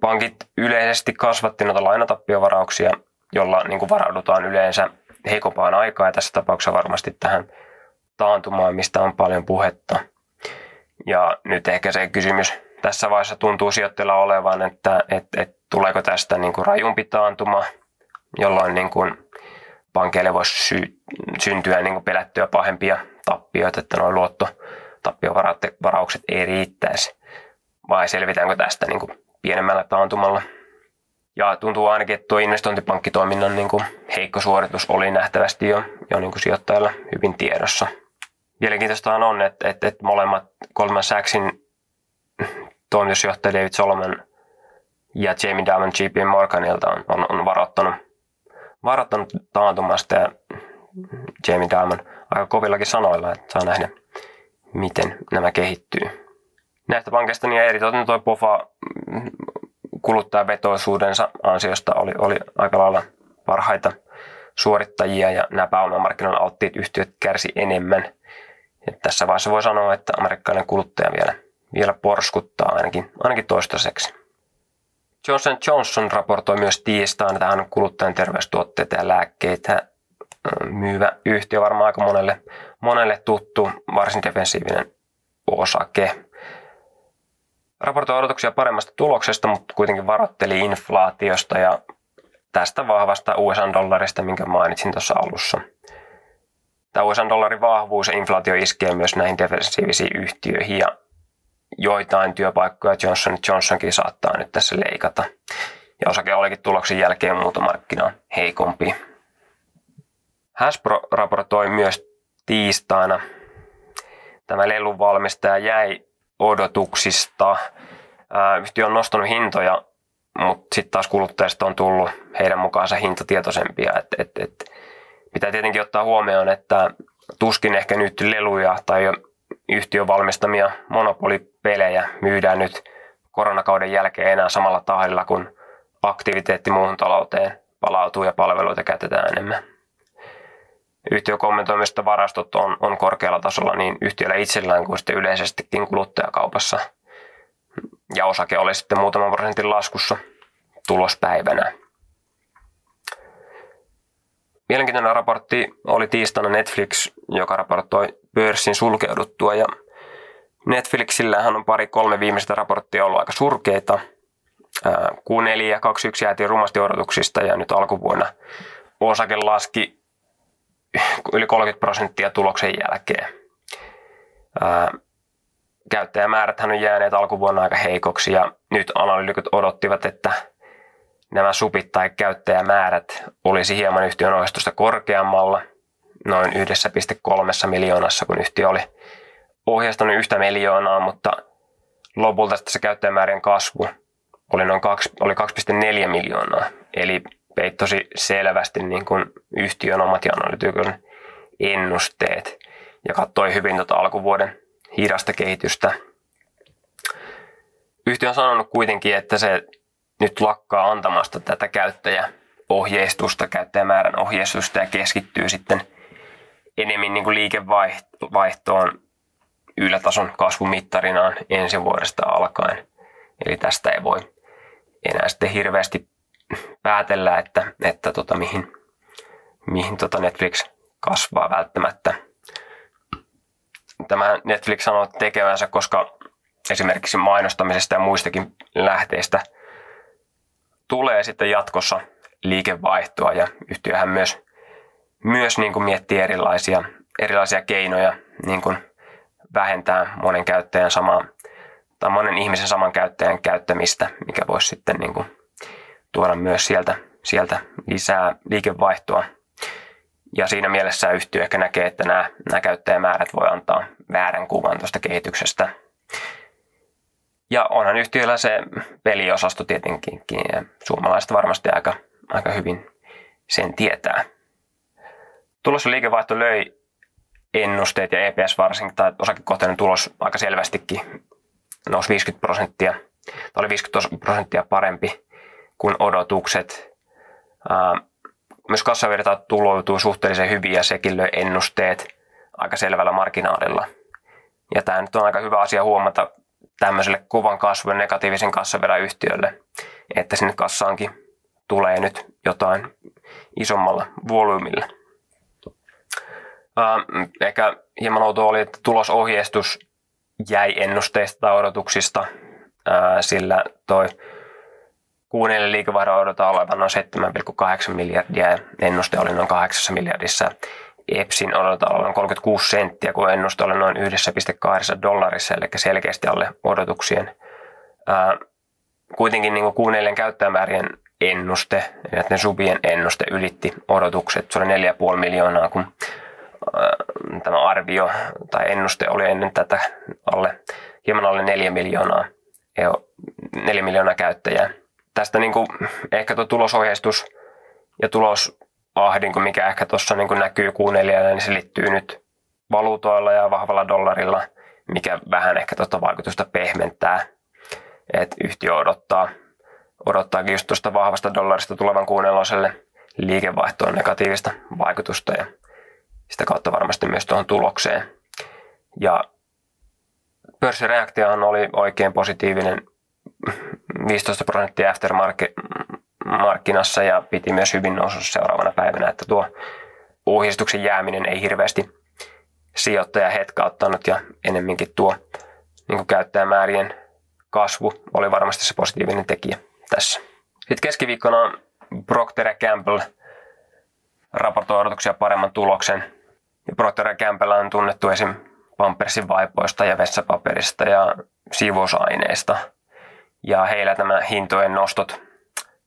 Pankit yleisesti kasvatti noita lainatappiovarauksia, jolla niin kuin varaudutaan yleensä heikompaan aikaan ja tässä tapauksessa varmasti tähän taantumaan, mistä on paljon puhetta. Ja nyt ehkä se kysymys tässä vaiheessa tuntuu sijoittajilla olevan, että et, et, tuleeko tästä niin kuin rajumpi taantuma, jolloin niin kuin pankeille voisi sy- syntyä niin kuin pelättyä pahempia tappioita, että nuo luottotappiovaraukset ei riittäisi. Vai selvitäänkö tästä niin kuin pienemmällä taantumalla? Ja tuntuu ainakin, että tuo investointipankkitoiminnan niin kuin heikko suoritus oli nähtävästi jo, jo niin kuin sijoittajilla hyvin tiedossa. Mielenkiintoista on, että, että, että molemmat Goldman Sachsin toimitusjohtaja David Solomon ja Jamie Dimon JP Morganilta on, on, on varoittanut, varoittanut taantumasta ja Jamie Dimon aika kovillakin sanoilla, että saa nähdä, miten nämä kehittyy. Näistä pankeista niin eritoten tuo POFA kuluttajavetoisuudensa ansiosta oli, oli aika lailla parhaita suorittajia ja nämä pääomamarkkinoilla alttiit yhtiöt kärsi enemmän. Et tässä vaiheessa voi sanoa, että amerikkalainen kuluttaja vielä, vielä porskuttaa ainakin, ainakin toistaiseksi. Johnson Johnson raportoi myös tiistaina tähän kuluttajan terveystuotteita ja lääkkeitä myyvä yhtiö, varmaan aika monelle, monelle tuttu, varsin defensiivinen osake raportoi odotuksia paremmasta tuloksesta, mutta kuitenkin varoitteli inflaatiosta ja tästä vahvasta USA-dollarista, minkä mainitsin tuossa alussa. Tämä USA-dollarin vahvuus ja inflaatio iskee myös näihin defensiivisiin yhtiöihin ja joitain työpaikkoja Johnson Johnsonkin saattaa nyt tässä leikata. Ja osake olikin tuloksen jälkeen muutomarkkinaan heikompi. Hasbro raportoi myös tiistaina. Tämä lelun valmistaja jäi odotuksista. Yhtiö on nostanut hintoja, mutta sitten taas kuluttajista on tullut heidän mukaansa hintatietoisempia. Et, et, et, pitää tietenkin ottaa huomioon, että tuskin ehkä nyt leluja tai yhtiön valmistamia monopolipelejä myydään nyt koronakauden jälkeen enää samalla tahdilla, kun aktiviteetti muuhun talouteen palautuu ja palveluita käytetään enemmän. Yhtiö kommentoi varastot on, on korkealla tasolla niin yhtiöllä itsellään kuin sitten yleisestikin kuluttajakaupassa. Ja osake oli sitten muutaman prosentin laskussa tulospäivänä. Mielenkiintoinen raportti oli tiistaina Netflix, joka raportoi pörssin sulkeuduttua. Ja Netflixillähän on pari kolme viimeistä raporttia ollut aika surkeita. Q4 ja 21 jäätiin rumasti odotuksista ja nyt alkuvuonna osake laski yli 30 prosenttia tuloksen jälkeen. Ää, käyttäjämäärät on jääneet alkuvuonna aika heikoksi ja nyt analyytikot odottivat, että nämä supit tai käyttäjämäärät olisi hieman yhtiön ohjeistusta korkeammalla, noin 1,3 miljoonassa, kun yhtiö oli ohjeistanut yhtä miljoonaa, mutta lopulta se käyttäjämäärien kasvu oli noin 2, oli 2,4 miljoonaa, eli peittosi selvästi niin kuin yhtiön omat ja ennusteet ja katsoi hyvin tuota alkuvuoden hidasta kehitystä. Yhtiö on sanonut kuitenkin, että se nyt lakkaa antamasta tätä käyttäjäohjeistusta, käyttäjämäärän ohjeistusta ja keskittyy sitten enemmän niin kuin liikevaihtoon ylätason kasvumittarinaan ensi vuodesta alkaen. Eli tästä ei voi enää sitten hirveästi päätellä, että, että tota, mihin, mihin tota Netflix kasvaa välttämättä. Tämä Netflix sanoo tekevänsä, koska esimerkiksi mainostamisesta ja muistakin lähteistä tulee sitten jatkossa liikevaihtoa ja yhtiöhän myös, myös niin kuin miettii erilaisia, erilaisia keinoja niin kuin vähentää monen käyttäjän samaa tai monen ihmisen saman käyttäjän käyttämistä, mikä voisi sitten niin kuin tuoda myös sieltä, sieltä lisää liikevaihtoa. Ja siinä mielessä yhtiö ehkä näkee, että nämä, nämä käyttäjämäärät voi antaa väärän kuvan tuosta kehityksestä. Ja onhan yhtiöllä se peliosasto tietenkin, ja suomalaiset varmasti aika, aika hyvin sen tietää. Tulossa liikevaihto löi ennusteet ja EPS varsinkin, tai osakekohtainen tulos aika selvästikin nousi 50 prosenttia, tai oli 50 prosenttia parempi kuin odotukset. Myös kassavirta tuloutuu suhteellisen hyvin ja sekin löi ennusteet aika selvällä marginaalilla. Ja tämä nyt on aika hyvä asia huomata tämmöiselle kovan kasvun negatiivisen kassavirran yhtiölle, että sinne kassaankin tulee nyt jotain isommalla volyymilla. Ehkä hieman outoa oli, että tulosohjeistus jäi ennusteista tai odotuksista, sillä toi Q4 liikevaihdon odotetaan olevan noin 7,8 miljardia ja ennuste oli noin 8 miljardissa. EPSin odotetaan olevan 36 senttiä, kun ennuste oli noin 1,2 dollarissa, eli selkeästi alle odotuksien. Kuitenkin niin Q4 käyttäjämäärien ennuste, näiden subien ennuste ylitti odotukset. Se oli 4,5 miljoonaa, kun tämä arvio tai ennuste oli ennen tätä alle, hieman alle 4 miljoonaa, 4 miljoonaa käyttäjää tästä niin kuin, ehkä tuo tulosohjeistus ja tulosahdinko, mikä ehkä tuossa niin näkyy Q4, niin se liittyy nyt valuutoilla ja vahvalla dollarilla, mikä vähän ehkä tuota vaikutusta pehmentää. että yhtiö odottaa, odottaakin just tuosta vahvasta dollarista tulevan kuunneloselle liikevaihtoon negatiivista vaikutusta ja sitä kautta varmasti myös tuohon tulokseen. Ja pörssireaktiohan oli oikein positiivinen 15 prosenttia aftermarkkinassa ja piti myös hyvin nousussa seuraavana päivänä, että tuo ohjeistuksen jääminen ei hirveästi sijoittaja hetkauttanut ja enemminkin tuo niin käyttäjämäärien kasvu oli varmasti se positiivinen tekijä tässä. Sitten keskiviikkona Procter Gamble raportoi odotuksia paremman tuloksen. Procter Gamble on tunnettu esim. Pampersin vaipoista ja vessapaperista ja siivousaineista – ja heillä nämä hintojen nostot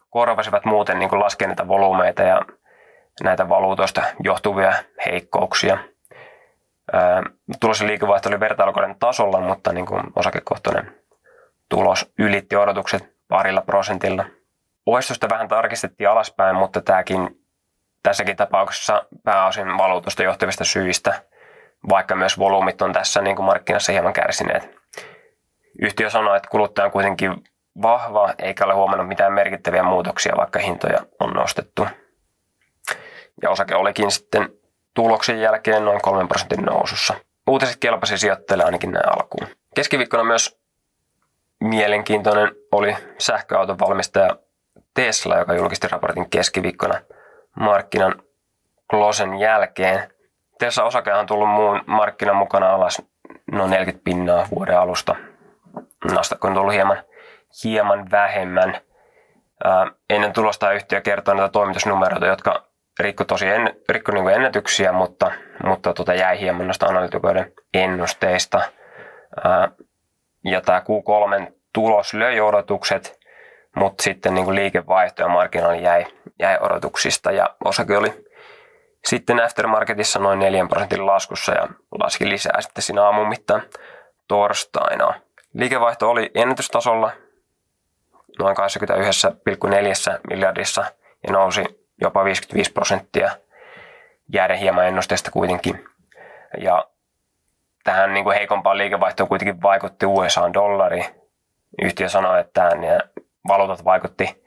korvasivat muuten niin laskeneita volyymeita ja näitä valuutoista johtuvia heikkouksia. Tulos ja liikevaihto oli vertailukauden tasolla, mutta niin kuin osakekohtainen tulos ylitti odotukset parilla prosentilla. Ohjeistusta vähän tarkistettiin alaspäin, mutta tämäkin tässäkin tapauksessa pääosin valuutosta johtuvista syistä, vaikka myös volyymit on tässä niin kuin markkinassa hieman kärsineet. Yhtiö sanoi, että kuluttaja on kuitenkin vahva eikä ole huomannut mitään merkittäviä muutoksia, vaikka hintoja on nostettu. Ja osake olikin sitten tuloksen jälkeen noin 3 prosentin nousussa. Uutiset kelpasi sijoittajille ainakin näin alkuun. Keskiviikkona myös mielenkiintoinen oli sähköauton valmistaja Tesla, joka julkisti raportin keskiviikkona markkinan klosen jälkeen. Tesla osake on tullut muun markkinan mukana alas noin 40 pinnaa vuoden alusta Nasdaq on tullut hieman, hieman vähemmän. Ää, ennen tulosta yhtiö kertoo näitä toimitusnumeroita, jotka rikko tosi en, rikko niin ennätyksiä, mutta, mutta tota jäi hieman noista analytikoiden ennusteista. Ää, ja tämä Q3 tulos löi odotukset, mutta sitten niin kuin liikevaihto ja markkinoilla jäi, jäi odotuksista ja osake oli sitten aftermarketissa noin 4 prosentin laskussa ja laski lisää sitten siinä aamun mittaan torstaina. Liikevaihto oli ennätystasolla noin 21,4 miljardissa ja nousi jopa 55 prosenttia jääden hieman ennusteesta kuitenkin. Ja tähän niin kuin heikompaan liikevaihtoon kuitenkin vaikutti USA-dollari. Yhtiö sanoi, että nämä valuutat vaikutti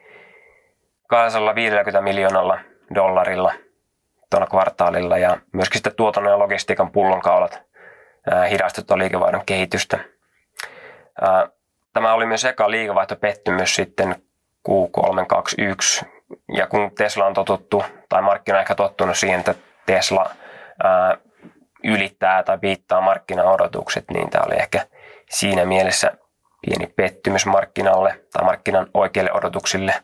250 miljoonalla dollarilla tuona kvartaalilla ja myöskin sitten tuotannon ja logistiikan pullonkaulat hidastuttua liikevaihdon kehitystä. Tämä oli myös eka liikevaihtopettymys sitten Q321. Ja kun Tesla on totuttu, tai markkina on ehkä tottunut siihen, että Tesla ää, ylittää tai viittaa markkinaodotukset, niin tämä oli ehkä siinä mielessä pieni pettymys markkinalle tai markkinan oikeille odotuksille.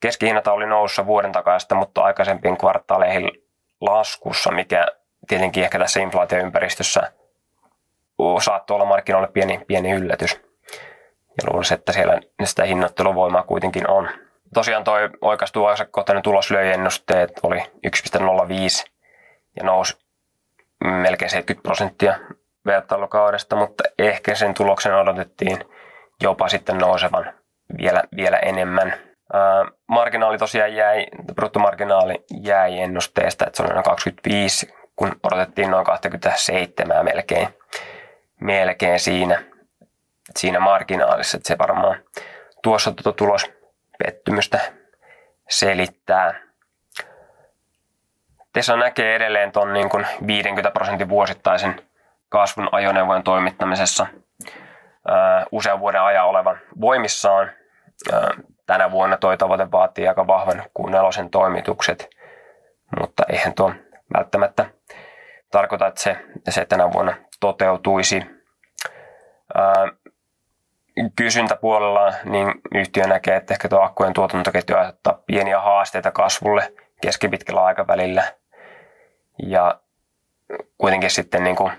Keskihinnat oli noussa vuoden takaista, mutta aikaisempien kvartaaleihin laskussa, mikä tietenkin ehkä tässä inflaatioympäristössä saattoi olla markkinoille pieni, pieni yllätys. Ja luulisin, että siellä sitä hinnoitteluvoimaa kuitenkin on. Tosiaan toi oikaistu asiakkohtainen tulos löi ennusteet oli 1,05 ja nousi melkein 70 prosenttia vertailukaudesta, mutta ehkä sen tuloksen odotettiin jopa sitten nousevan vielä, vielä enemmän. Ää, marginaali tosiaan jäi, bruttomarginaali jäi ennusteesta, että se oli noin 25 kun odotettiin noin 27 melkein, melkein siinä, siinä marginaalissa, että se varmaan tuossa tuota tulospettymystä selittää. Tesla näkee edelleen tuon niin 50 prosentin vuosittaisen kasvun ajoneuvojen toimittamisessa usean vuoden ajan olevan voimissaan. Tänä vuonna toi tavoite vaatii aika vahvan Q4 toimitukset, mutta eihän tuo välttämättä tarkoita, että se, se tänä vuonna toteutuisi. Kysyntäpuolella niin yhtiö näkee, että ehkä tuo akkujen tuotantoketju aiheuttaa pieniä haasteita kasvulle keskipitkällä aikavälillä. Ja kuitenkin sitten niin kuin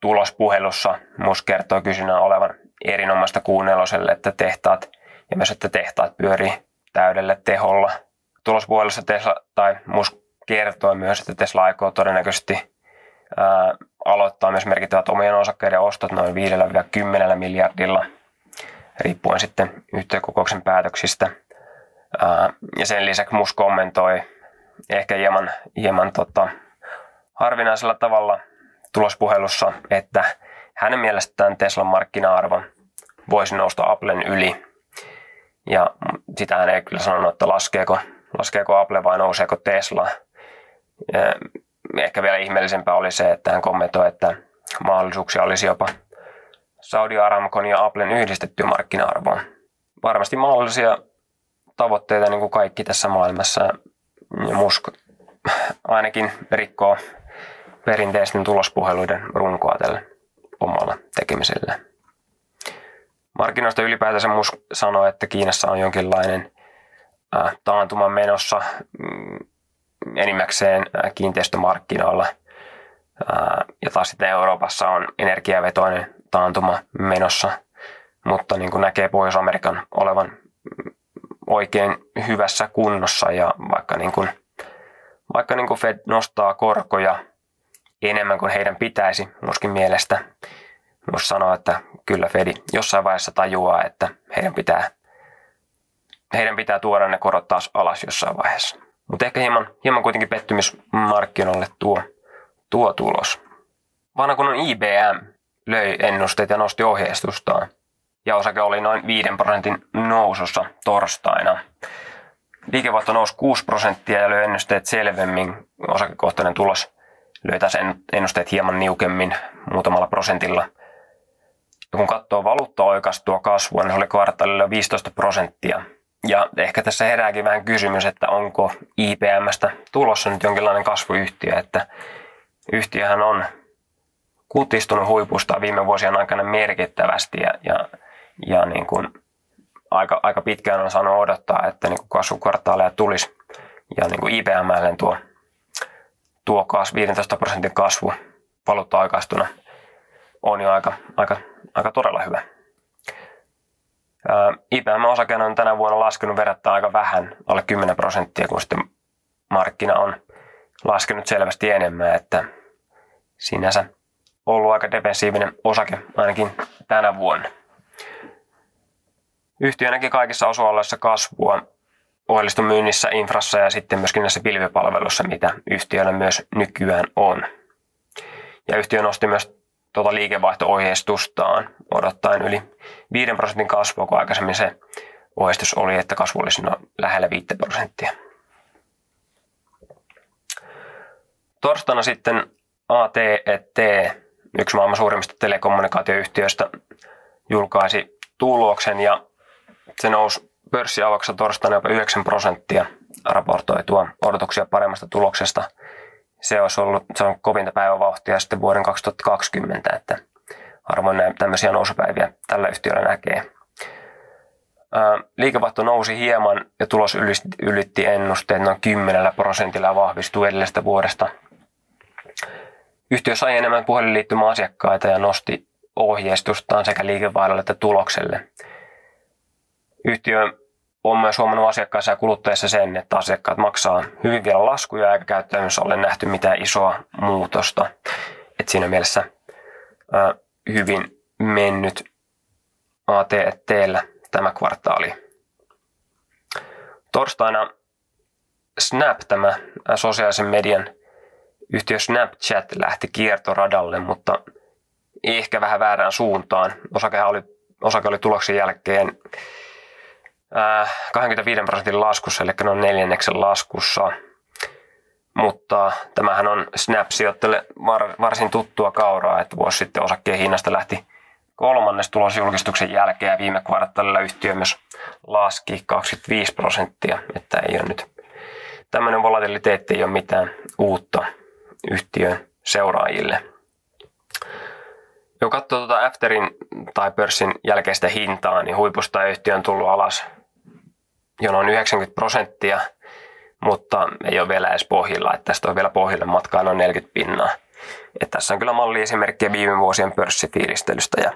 tulospuhelussa mus kertoo kysynnän olevan erinomaista kuunneloselle, että tehtaat ja myös, että tehtaat pyörii täydellä teholla. Tulospuhelussa Tesla, tai mus kertoo myös, että Tesla aikoo todennäköisesti ää, aloittaa myös merkittävät omien osakkeiden ostot noin 5-10 miljardilla, riippuen sitten yhtiökokouksen päätöksistä. Ää, ja sen lisäksi mus kommentoi ehkä hieman, hieman tota, harvinaisella tavalla tulospuhelussa, että hänen mielestään Teslan markkina-arvo voisi nousta Applen yli. Ja sitä hän ei kyllä sanonut, että laskeeko, laskeeko Apple vai nouseeko Tesla. Ehkä vielä ihmeellisempää oli se, että hän kommentoi, että mahdollisuuksia olisi jopa Saudi Aramcon ja Applen yhdistetty markkina-arvoon. Varmasti mahdollisia tavoitteita niin kuin kaikki tässä maailmassa. Ja Musk ainakin rikkoo perinteisten tulospuheluiden runkoa tällä omalla tekemisellä. Markkinoista ylipäätänsä Musk sanoi, että Kiinassa on jonkinlainen äh, taantuma menossa mm, enimmäkseen kiinteistömarkkinoilla. Ja taas sitten Euroopassa on energiavetoinen taantuma menossa, mutta niin kuin näkee Pohjois-Amerikan olevan oikein hyvässä kunnossa ja vaikka, niin kuin, vaikka niin kuin Fed nostaa korkoja enemmän kuin heidän pitäisi, muskin mielestä. Mus sanoa, että kyllä Fedi jossain vaiheessa tajuaa, että heidän pitää, heidän pitää tuoda ne korot taas alas jossain vaiheessa. Mutta ehkä hieman, hieman kuitenkin pettymys markkinoille tuo, tuo tulos. Vanha kun on IBM löi ennusteet ja nosti ohjeistustaan. Ja osake oli noin 5 prosentin nousussa torstaina. Liikevaihto nousi 6 prosenttia ja löi ennusteet selvemmin. Osakekohtainen tulos sen ennusteet hieman niukemmin muutamalla prosentilla. Ja kun katsoo valuutta-oikastua kasvua, niin se oli kvartaalilla 15 prosenttia. Ja ehkä tässä herääkin vähän kysymys, että onko IPMstä tulossa nyt jonkinlainen kasvuyhtiö, että yhtiöhän on kutistunut huipusta viime vuosien aikana merkittävästi ja, ja, ja niin kuin aika, aika pitkään on saanut odottaa, että niin kuin tulisi ja niin kuin IPMlle tuo tuo kasvu, 15 prosentin kasvu valuutta-aikaistuna on jo aika, aika, aika todella hyvä. IPM-osake on tänä vuonna laskenut verrattuna aika vähän, alle 10 prosenttia, kun sitten markkina on laskenut selvästi enemmän, että sinänsä ollut aika defensiivinen osake ainakin tänä vuonna. Yhtiö näki kaikissa osa kasvua ohjelmiston myynnissä, infrassa ja sitten myöskin näissä pilvipalveluissa, mitä yhtiöllä myös nykyään on. Ja yhtiö nosti myös tuota liikevaihto-ohjeistustaan odottaen yli 5 prosentin kasvua, kun aikaisemmin se ohjeistus oli, että kasvu olisi no lähellä 5 prosenttia. Torstaina sitten AT&T, yksi maailman suurimmista telekommunikaatioyhtiöistä, julkaisi tuloksen ja se nousi pörssiavauksessa torstaina jopa 9 prosenttia raportoi tuo odotuksia paremmasta tuloksesta. Se olisi ollut se on kovinta päivävauhtia sitten vuoden 2020, että harvoin näin tämmöisiä nousupäiviä tällä yhtiöllä näkee. Liikevaihto nousi hieman ja tulos ylitti ennusteet noin 10 prosentilla ja vahvistui edellisestä vuodesta. Yhtiö sai enemmän puhelinliittymäasiakkaita ja nosti ohjeistustaan sekä liikevaihdolle että tulokselle. Yhtiö on myös huomannut asiakkaissa ja kuluttajissa sen, että asiakkaat maksaa hyvin vielä laskuja eikä käyttäytymisessä ole nähty mitään isoa muutosta. Et siinä mielessä ää, hyvin mennyt AT&Tllä tämä kvartaali. Torstaina Snap, tämä sosiaalisen median yhtiö Snapchat lähti kiertoradalle, mutta ehkä vähän väärään suuntaan. Osake oli, osake oli tuloksen jälkeen 25 prosentin laskussa, eli noin neljänneksen laskussa. Mutta tämähän on Snap-sijoittajille var, varsin tuttua kauraa, että vuosi sitten osakkeen hinnasta lähti kolmannes tulosjulkistuksen jälkeen ja viime kvartaalilla yhtiö myös laski 25 prosenttia, että ei ole nyt tämmöinen volatiliteetti ei ole mitään uutta yhtiön seuraajille. Jo katsoo tuota afterin tai pörssin jälkeistä hintaa, niin huipusta yhtiö on tullut alas jo noin 90 prosenttia, mutta ei ole vielä edes pohjilla, että tästä on vielä pohjille matkaa noin 40 pinnaa. Että tässä on kyllä malli esimerkkiä viime vuosien pörssifiilistelystä ja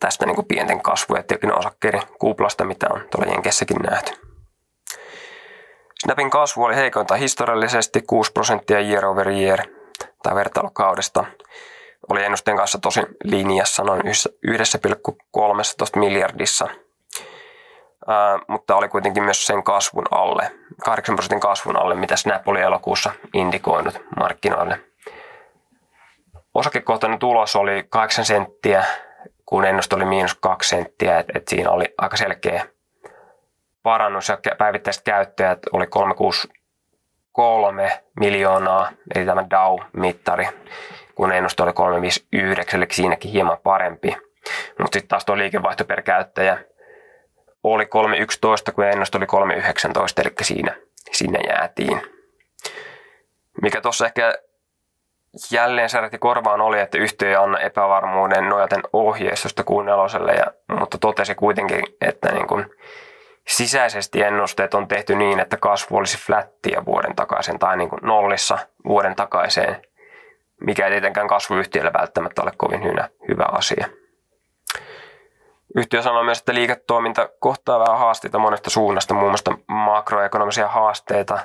tästä niin kuin pienten kasvujen osakkeiden kuplasta, mitä on tuolla Jenkessäkin nähty. Snapin kasvu oli heikointa historiallisesti 6 prosenttia year over year tai vertailukaudesta. Oli ennusteen kanssa tosi linjassa noin 1,13 miljardissa, Ää, mutta oli kuitenkin myös sen kasvun alle, 8 prosentin kasvun alle, mitä Snap oli elokuussa indikoinut markkinoille. Osakekohtainen tulos oli 8 senttiä, kun ennuste oli miinus 2 senttiä, että et siinä oli aika selkeä parannus ja päivittäiset käyttäjät oli 363 miljoonaa, eli tämä DAO-mittari, kun ennuste oli 359, eli siinäkin hieman parempi. Mutta sitten taas tuo liikevaihto per käyttäjä oli 311, kun ennuste oli 319, eli siinä, sinne jäätiin. Mikä tuossa ehkä jälleen särähti korvaan oli, että yhtiö ei anna epävarmuuden nojaten ohjeistusta kuunneloselle, ja, mutta totesi kuitenkin, että niin kun sisäisesti ennusteet on tehty niin, että kasvu olisi flättiä vuoden takaisin tai niin kuin nollissa vuoden takaiseen, mikä ei tietenkään kasvuyhtiölle välttämättä ole kovin hyvä, hyvä asia. Yhtiö sanoo myös, että liiketoiminta kohtaa vähän haasteita monesta suunnasta, muun muassa makroekonomisia haasteita,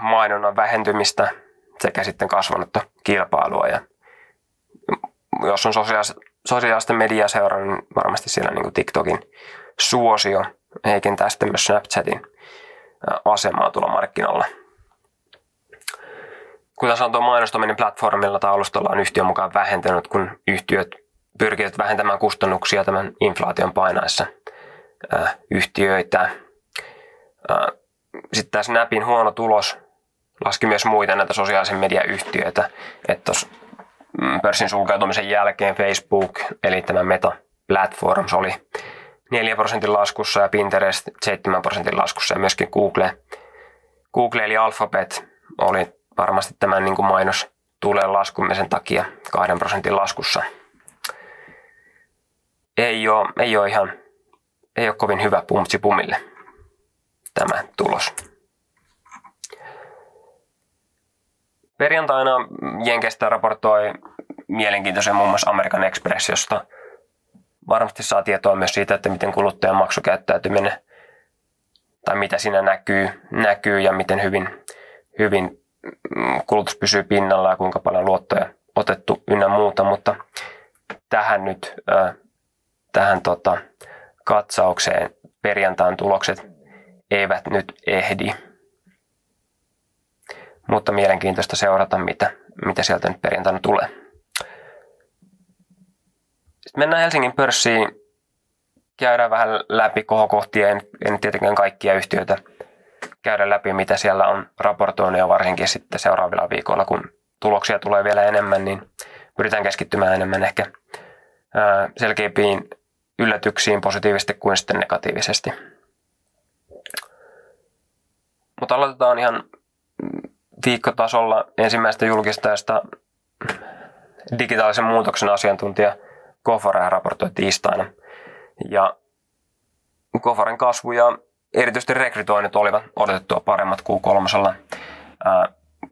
mainonnan vähentymistä sekä sitten kasvanutta kilpailua. Ja jos on sosiaalista mediaa seurannut, niin varmasti siellä niin TikTokin suosio heikentää sitten myös Snapchatin asemaa tuolla markkinoilla. Kuten sanottu, mainostaminen platformilla tai alustalla on yhtiön mukaan vähentynyt, kun yhtiöt pyrkivät vähentämään kustannuksia tämän inflaation painaessa yhtiöitä. Sitten tämä Snapin huono tulos laski myös muita näitä sosiaalisen median yhtiöitä, että mm, pörssin sulkeutumisen jälkeen Facebook, eli tämä Meta Platforms oli 4 prosentin laskussa ja Pinterest 7 prosentin laskussa ja myöskin Google, Google eli Alphabet oli varmasti tämän niin kuin mainos tuleen laskumisen takia 2 prosentin laskussa. Ei ole, ei ole ihan ei ole kovin hyvä pumpsi pumille tämä tulos. Perjantaina Jenkestä raportoi mielenkiintoisen muun muassa American Express, josta varmasti saa tietoa myös siitä, että miten kuluttajan maksukäyttäytyminen tai mitä siinä näkyy, näkyy ja miten hyvin, hyvin mm, kulutus pysyy pinnalla ja kuinka paljon luottoja otettu ynnä muuta, mutta tähän nyt tähän tota, katsaukseen perjantain tulokset eivät nyt ehdi. Mutta mielenkiintoista seurata, mitä, mitä sieltä nyt perjantaina tulee. Sitten mennään Helsingin pörssiin, käydään vähän läpi kohokohtia, en, en tietenkään kaikkia yhtiöitä käydä läpi, mitä siellä on raportoinut ja varsinkin sitten seuraavilla viikoilla, kun tuloksia tulee vielä enemmän, niin pyritään keskittymään enemmän ehkä selkeimpiin yllätyksiin positiivisesti kuin sitten negatiivisesti. Mutta aloitetaan ihan viikkotasolla ensimmäistä julkistajasta digitaalisen muutoksen asiantuntija Kofare raportoi tiistaina. Ja Kofaren kasvu ja erityisesti rekrytoinnit olivat odotettua paremmat kuin kolmasella.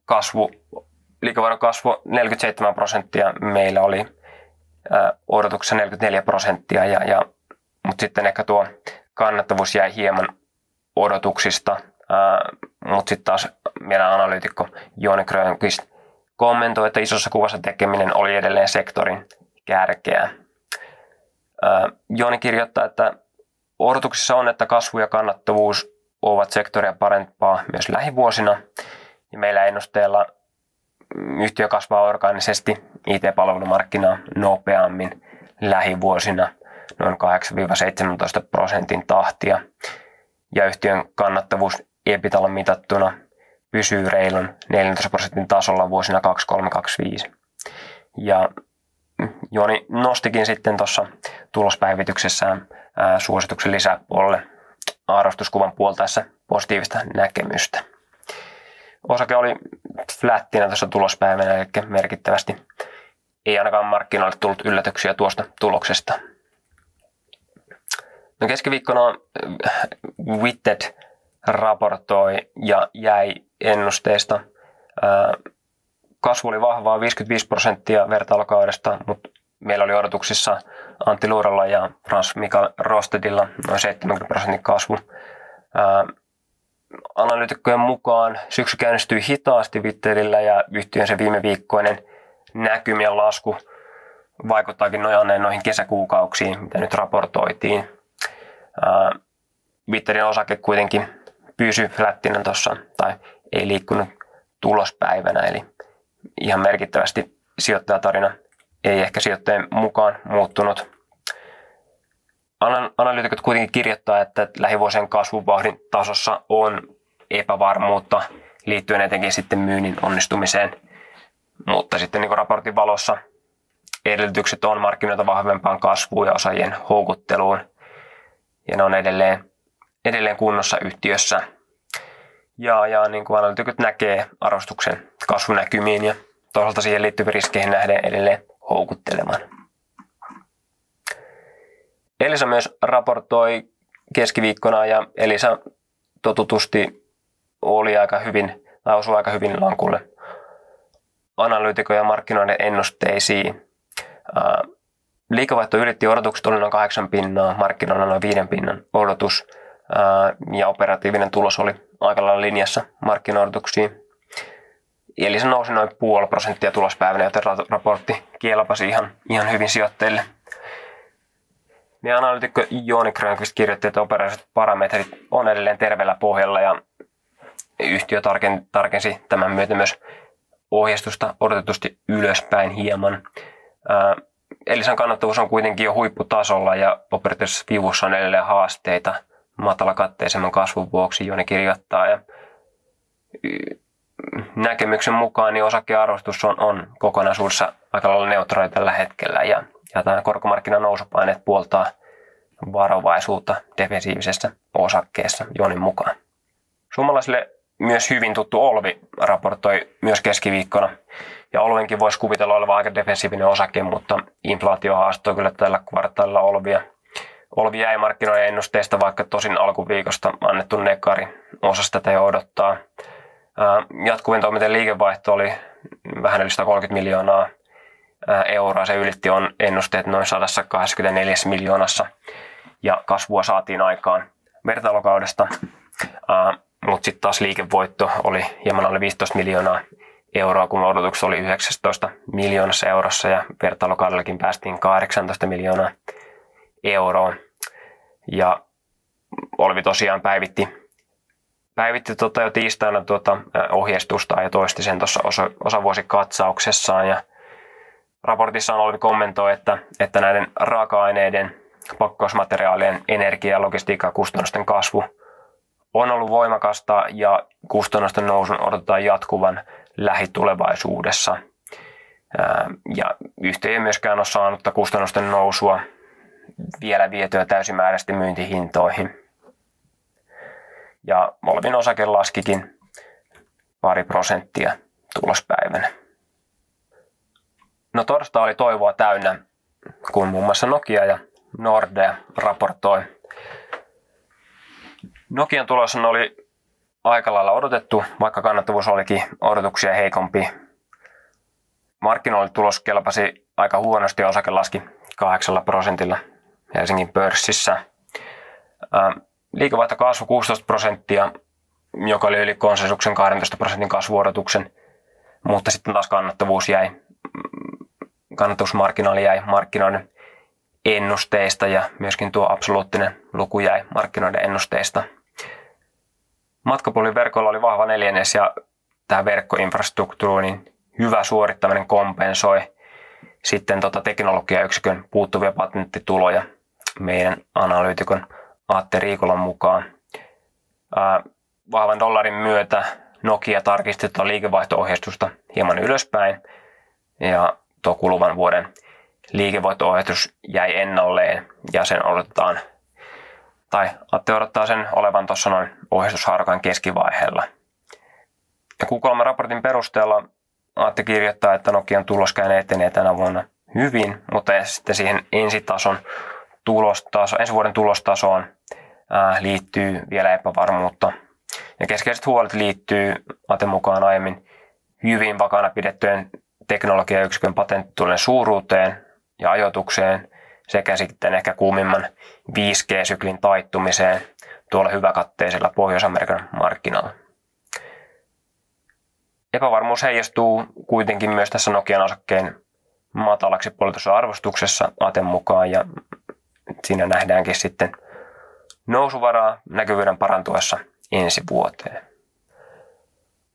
Kasvu, liikevaihdon kasvu 47 prosenttia meillä oli odotuksessa 44 prosenttia, ja, ja, mutta sitten ehkä tuo kannattavuus jäi hieman odotuksista, mutta sitten taas meidän analyytikko Jooni Grönqvist kommentoi, että isossa kuvassa tekeminen oli edelleen sektorin kärkeä. Jooni kirjoittaa, että odotuksissa on, että kasvu ja kannattavuus ovat sektoria parempaa myös lähivuosina. Ja meillä ennusteella yhtiö kasvaa organisesti IT-palvelumarkkinaa nopeammin lähivuosina noin 8-17 prosentin tahtia. Ja yhtiön kannattavuus EBITalla mitattuna pysyy reilun 14 prosentin tasolla vuosina 2325. Ja Joni nostikin sitten tuossa tulospäivityksessään suosituksen lisäpuolelle arvostuskuvan puoltaessa positiivista näkemystä. Osake oli flättinä tuossa tulospäivänä, eli merkittävästi ei ainakaan markkinoille tullut yllätyksiä tuosta tuloksesta. No keskiviikkona Witted raportoi ja jäi ennusteesta. Kasvu oli vahvaa 55 prosenttia vertailukaudesta, mutta meillä oli odotuksissa Antti Luuralla ja Frans Mikael Rostedilla noin 70 prosentin kasvu. Analyytikkojen mukaan syksy käynnistyi hitaasti Witterillä ja yhtiön se viime viikkoinen näkymien lasku vaikuttaakin nojanneen noihin kesäkuukauksiin, mitä nyt raportoitiin. Witterin osake kuitenkin pysyi flättinä tuossa, tai ei liikkunut tulospäivänä, eli ihan merkittävästi sijoittajatarina ei ehkä sijoittajien mukaan muuttunut. Analyytikot kuitenkin kirjoittaa, että lähivuosien kasvuvauhdin tasossa on epävarmuutta liittyen etenkin sitten myynnin onnistumiseen. Mutta sitten niin raportin valossa edellytykset on markkinoita vahvempaan kasvuun ja osaajien houkutteluun. Ja ne on edelleen, edelleen kunnossa yhtiössä. Ja, ja niin kuin analyytikot näkee arvostuksen kasvunäkymiin ja toisaalta siihen liittyviin riskeihin nähden edelleen houkuttelemaan. Elisa myös raportoi keskiviikkona ja Elisa totutusti oli aika hyvin, tai osui aika hyvin lankulle analyytikojen ja markkinoiden ennusteisiin. Liikevaihto ylitti odotukset, oli noin 8 pinnaa, markkinoilla noin 5 pinnan odotus ja operatiivinen tulos oli aika lailla linjassa markkinoidotuksiin. Eli se nousi noin puoli prosenttia tulospäivänä, joten raportti kielapasi ihan, ihan hyvin sijoitteille. Meidän analytikko Jooni Grönqvist kirjoitti, että operaaliset parametrit on edelleen terveellä pohjalla ja yhtiö tarkensi tämän myötä myös ohjeistusta odotetusti ylöspäin hieman. Elisan kannattavuus on kuitenkin jo huipputasolla ja operatiivisessa vivussa on edelleen haasteita matalakatteisemman kasvun vuoksi, Joni kirjoittaa. Ja näkemyksen mukaan niin osakearvostus on, on kokonaisuudessa aika lailla neutraali tällä hetkellä ja, ja tämä korkomarkkinan nousupaineet puoltaa varovaisuutta defensiivisessä osakkeessa Jonin mukaan. Suomalaisille myös hyvin tuttu Olvi raportoi myös keskiviikkona. Ja Olvenkin voisi kuvitella olevan aika defensiivinen osake, mutta inflaatio haastoi kyllä tällä kvartaalilla Olvia. Olvi jäi markkinoiden ennusteesta, vaikka tosin alkuviikosta annettu nekari osasta tätä jo odottaa. Jatkuvien toimintojen liikevaihto oli vähän yli 130 miljoonaa euroa. Se ylitti on ennusteet noin 124 miljoonassa ja kasvua saatiin aikaan vertailukaudesta. Mutta sitten taas liikevoitto oli hieman alle 15 miljoonaa euroa, kun odotukset oli 19 miljoonassa eurossa ja vertailukaudellakin päästiin 18 miljoonaa euroa. Ja Olvi tosiaan päivitti päivitti tota jo tiistaina tuota ohjeistusta ja toisti sen tuossa osa, osavuosikatsauksessaan. Ja raportissa on ollut kommentoi, että, että näiden raaka-aineiden, pakkausmateriaalien, energia- ja logistiikkakustannusten kasvu on ollut voimakasta ja kustannusten nousun odotetaan jatkuvan lähitulevaisuudessa. Ja yhtiö ei myöskään ole saanut kustannusten nousua vielä vietyä täysimääräisesti myyntihintoihin ja Molvin osake laskikin pari prosenttia tulospäivänä. No torstai oli toivoa täynnä, kun muun muassa Nokia ja Nordea raportoi. Nokian tulos oli aika lailla odotettu, vaikka kannattavuus olikin odotuksia heikompi. Markkinoille tulos kelpasi aika huonosti ja osake laski 8 prosentilla Helsingin pörssissä liikevaihto kasvu 16 prosenttia, joka oli yli konsensuksen 12 prosentin kasvuodotuksen, mutta sitten taas kannattavuus jäi, kannattavuusmarkkinaali jäi markkinoiden ennusteista ja myöskin tuo absoluuttinen luku jäi markkinoiden ennusteista. Matkapuolin verkolla oli vahva neljännes ja tämä verkkoinfrastruktuuri niin hyvä suorittaminen kompensoi sitten tota teknologiayksikön puuttuvia patenttituloja meidän analyytikon Aatte Riikolan mukaan. Ää, vahvan dollarin myötä Nokia tarkisti tuota liikevaihto-ohjeistusta hieman ylöspäin ja tuo kuluvan vuoden liikevoitto-ohjeistus jäi ennalleen ja sen odotetaan, tai Atte odottaa sen olevan tuossa noin ohjeistushaarakan keskivaiheella. Ja Q3-raportin perusteella Atte kirjoittaa, että Nokian tuloskään etenee tänä vuonna hyvin, mutta sitten siihen ensitason tulostaso, ensi vuoden tulostasoon ää, liittyy vielä epävarmuutta. Ja keskeiset huolet liittyy Aten mukaan aiemmin hyvin vakana pidettyjen teknologiayksikön patenttitulen suuruuteen ja ajoitukseen sekä sitten ehkä kuumimman 5G-syklin taittumiseen tuolla hyväkatteisella Pohjois-Amerikan markkinalla. Epävarmuus heijastuu kuitenkin myös tässä Nokian osakkeen matalaksi poliittisessa arvostuksessa Aten mukaan ja siinä nähdäänkin sitten nousuvaraa näkyvyyden parantuessa ensi vuoteen.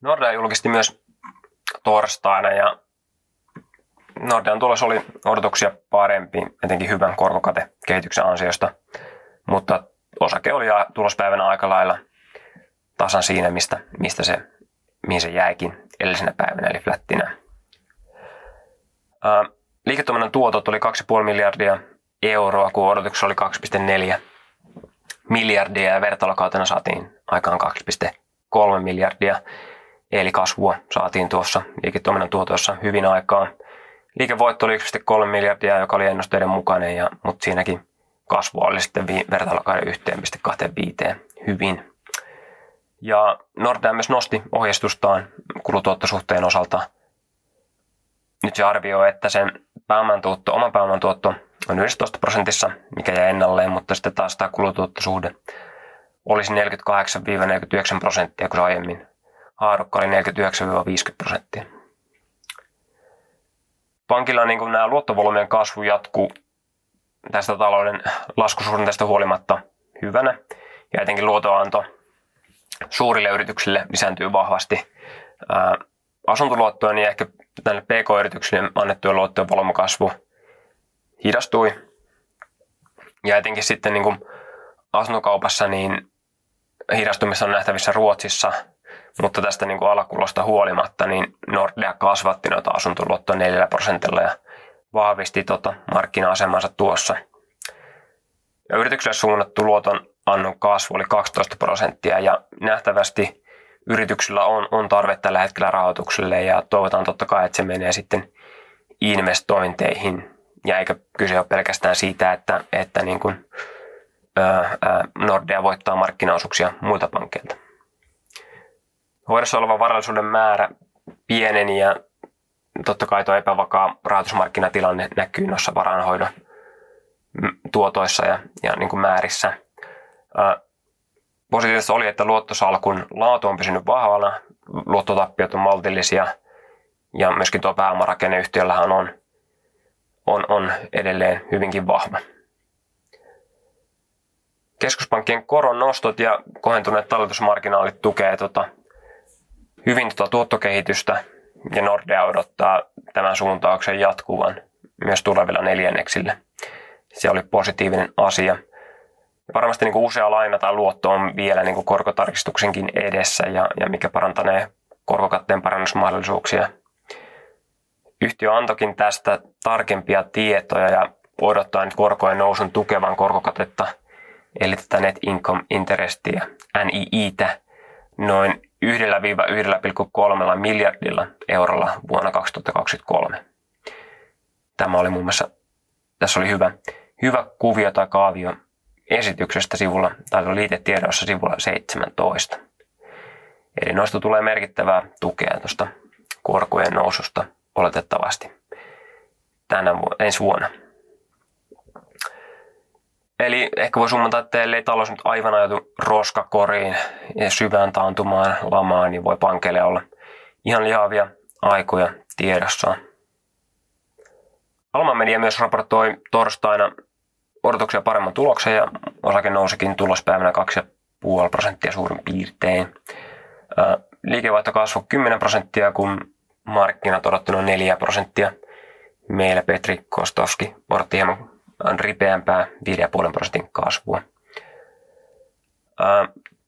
Nordea julkisti myös torstaina ja Nordean tulos oli odotuksia parempi, etenkin hyvän korkokatekehityksen ansiosta, mutta osake oli tulospäivänä aika lailla tasan siinä, mistä, mistä se, mihin se jäikin edellisenä päivänä, eli flättinä. liiketoiminnan tuotot oli 2,5 miljardia euroa, kun odotuksessa oli 2,4 miljardia ja vertailukautena saatiin aikaan 2,3 miljardia. Eli kasvua saatiin tuossa liiketoiminnan tuotossa hyvin aikaan. Liikevoitto oli 1,3 miljardia, joka oli ennusteiden mukainen, ja, mutta siinäkin kasvua oli sitten vi- vertailukauden 1,25 hyvin. Ja Nordea myös nosti ohjeistustaan kulutuottosuhteen osalta. Nyt se arvioi, että sen pääoman tuotto, oman pääoman tuotto on 11 prosentissa, mikä jää ennalleen, mutta sitten taas tämä kulutuottosuhde olisi 48-49 prosenttia, kun se aiemmin haarukka oli 49-50 prosenttia. Pankilla niin nämä luottovolyymien kasvu jatkuu tästä talouden laskusuhdanteesta huolimatta hyvänä. Ja etenkin luotoanto suurille yrityksille lisääntyy vahvasti. Ää, asuntoluottojen ja ehkä tänne PK-yrityksille annettujen luottojen volyymikasvu hidastui. Ja etenkin sitten niin kuin asuntokaupassa niin hidastumissa on nähtävissä Ruotsissa, mutta tästä niin kuin alakulosta huolimatta niin Nordea kasvatti noita asuntoluottoja 4 prosentilla ja vahvisti tota markkina-asemansa tuossa. Ja yritykselle suunnattu luoton annon kasvu oli 12 prosenttia ja nähtävästi yrityksillä on, on tarve tällä hetkellä rahoitukselle ja toivotaan totta kai, että se menee sitten investointeihin ja eikä kyse ole pelkästään siitä, että, että niin kuin, ää, Nordea voittaa markkinaosuuksia muilta pankkeilta. Hoidossa oleva varallisuuden määrä pieneni ja totta kai tuo epävakaa rahoitusmarkkinatilanne näkyy noissa varainhoidon tuotoissa ja, ja niin kuin määrissä. positiivista oli, että luottosalkun laatu on pysynyt vahvana, luottotappiot on maltillisia ja myöskin tuo pääomarakenne yhtiöllähän on on, on edelleen hyvinkin vahva. Keskuspankkien koron nostot ja kohentuneet talletusmarginaalit tukee tota, hyvin tota tuottokehitystä ja Nordea odottaa tämän suuntauksen jatkuvan myös tulevilla neljänneksillä. Se oli positiivinen asia. Varmasti niin kuin usea laina tai luotto on vielä niin kuin korkotarkistuksenkin edessä ja, ja mikä parantanee korkokatteen parannusmahdollisuuksia Yhtiö antokin tästä tarkempia tietoja ja odottaa nyt korkojen nousun tukevan korkokatetta, eli tätä net income interestia, NIItä, noin 1-1,3 miljardilla eurolla vuonna 2023. Tämä oli muun muassa, tässä oli hyvä, hyvä kuvio tai kaavio esityksestä sivulla, tai liitetiedossa sivulla 17. Eli noista tulee merkittävää tukea tuosta korkojen noususta oletettavasti tänä ensi vuonna. Eli ehkä voi summata, että ellei talous nyt aivan ajatu roskakoriin ja syvään taantumaan lamaan, niin voi pankeille olla ihan lihavia aikoja tiedossaan. Alman Media myös raportoi torstaina odotuksia paremman tuloksen ja osake nousikin tulospäivänä 2,5 prosenttia suurin piirtein. Liikevaihto kasvoi 10 prosenttia, kun markkinat odotti noin 4 prosenttia. Meillä Petri Kostovski odotti hieman ripeämpää 5,5 prosentin kasvua.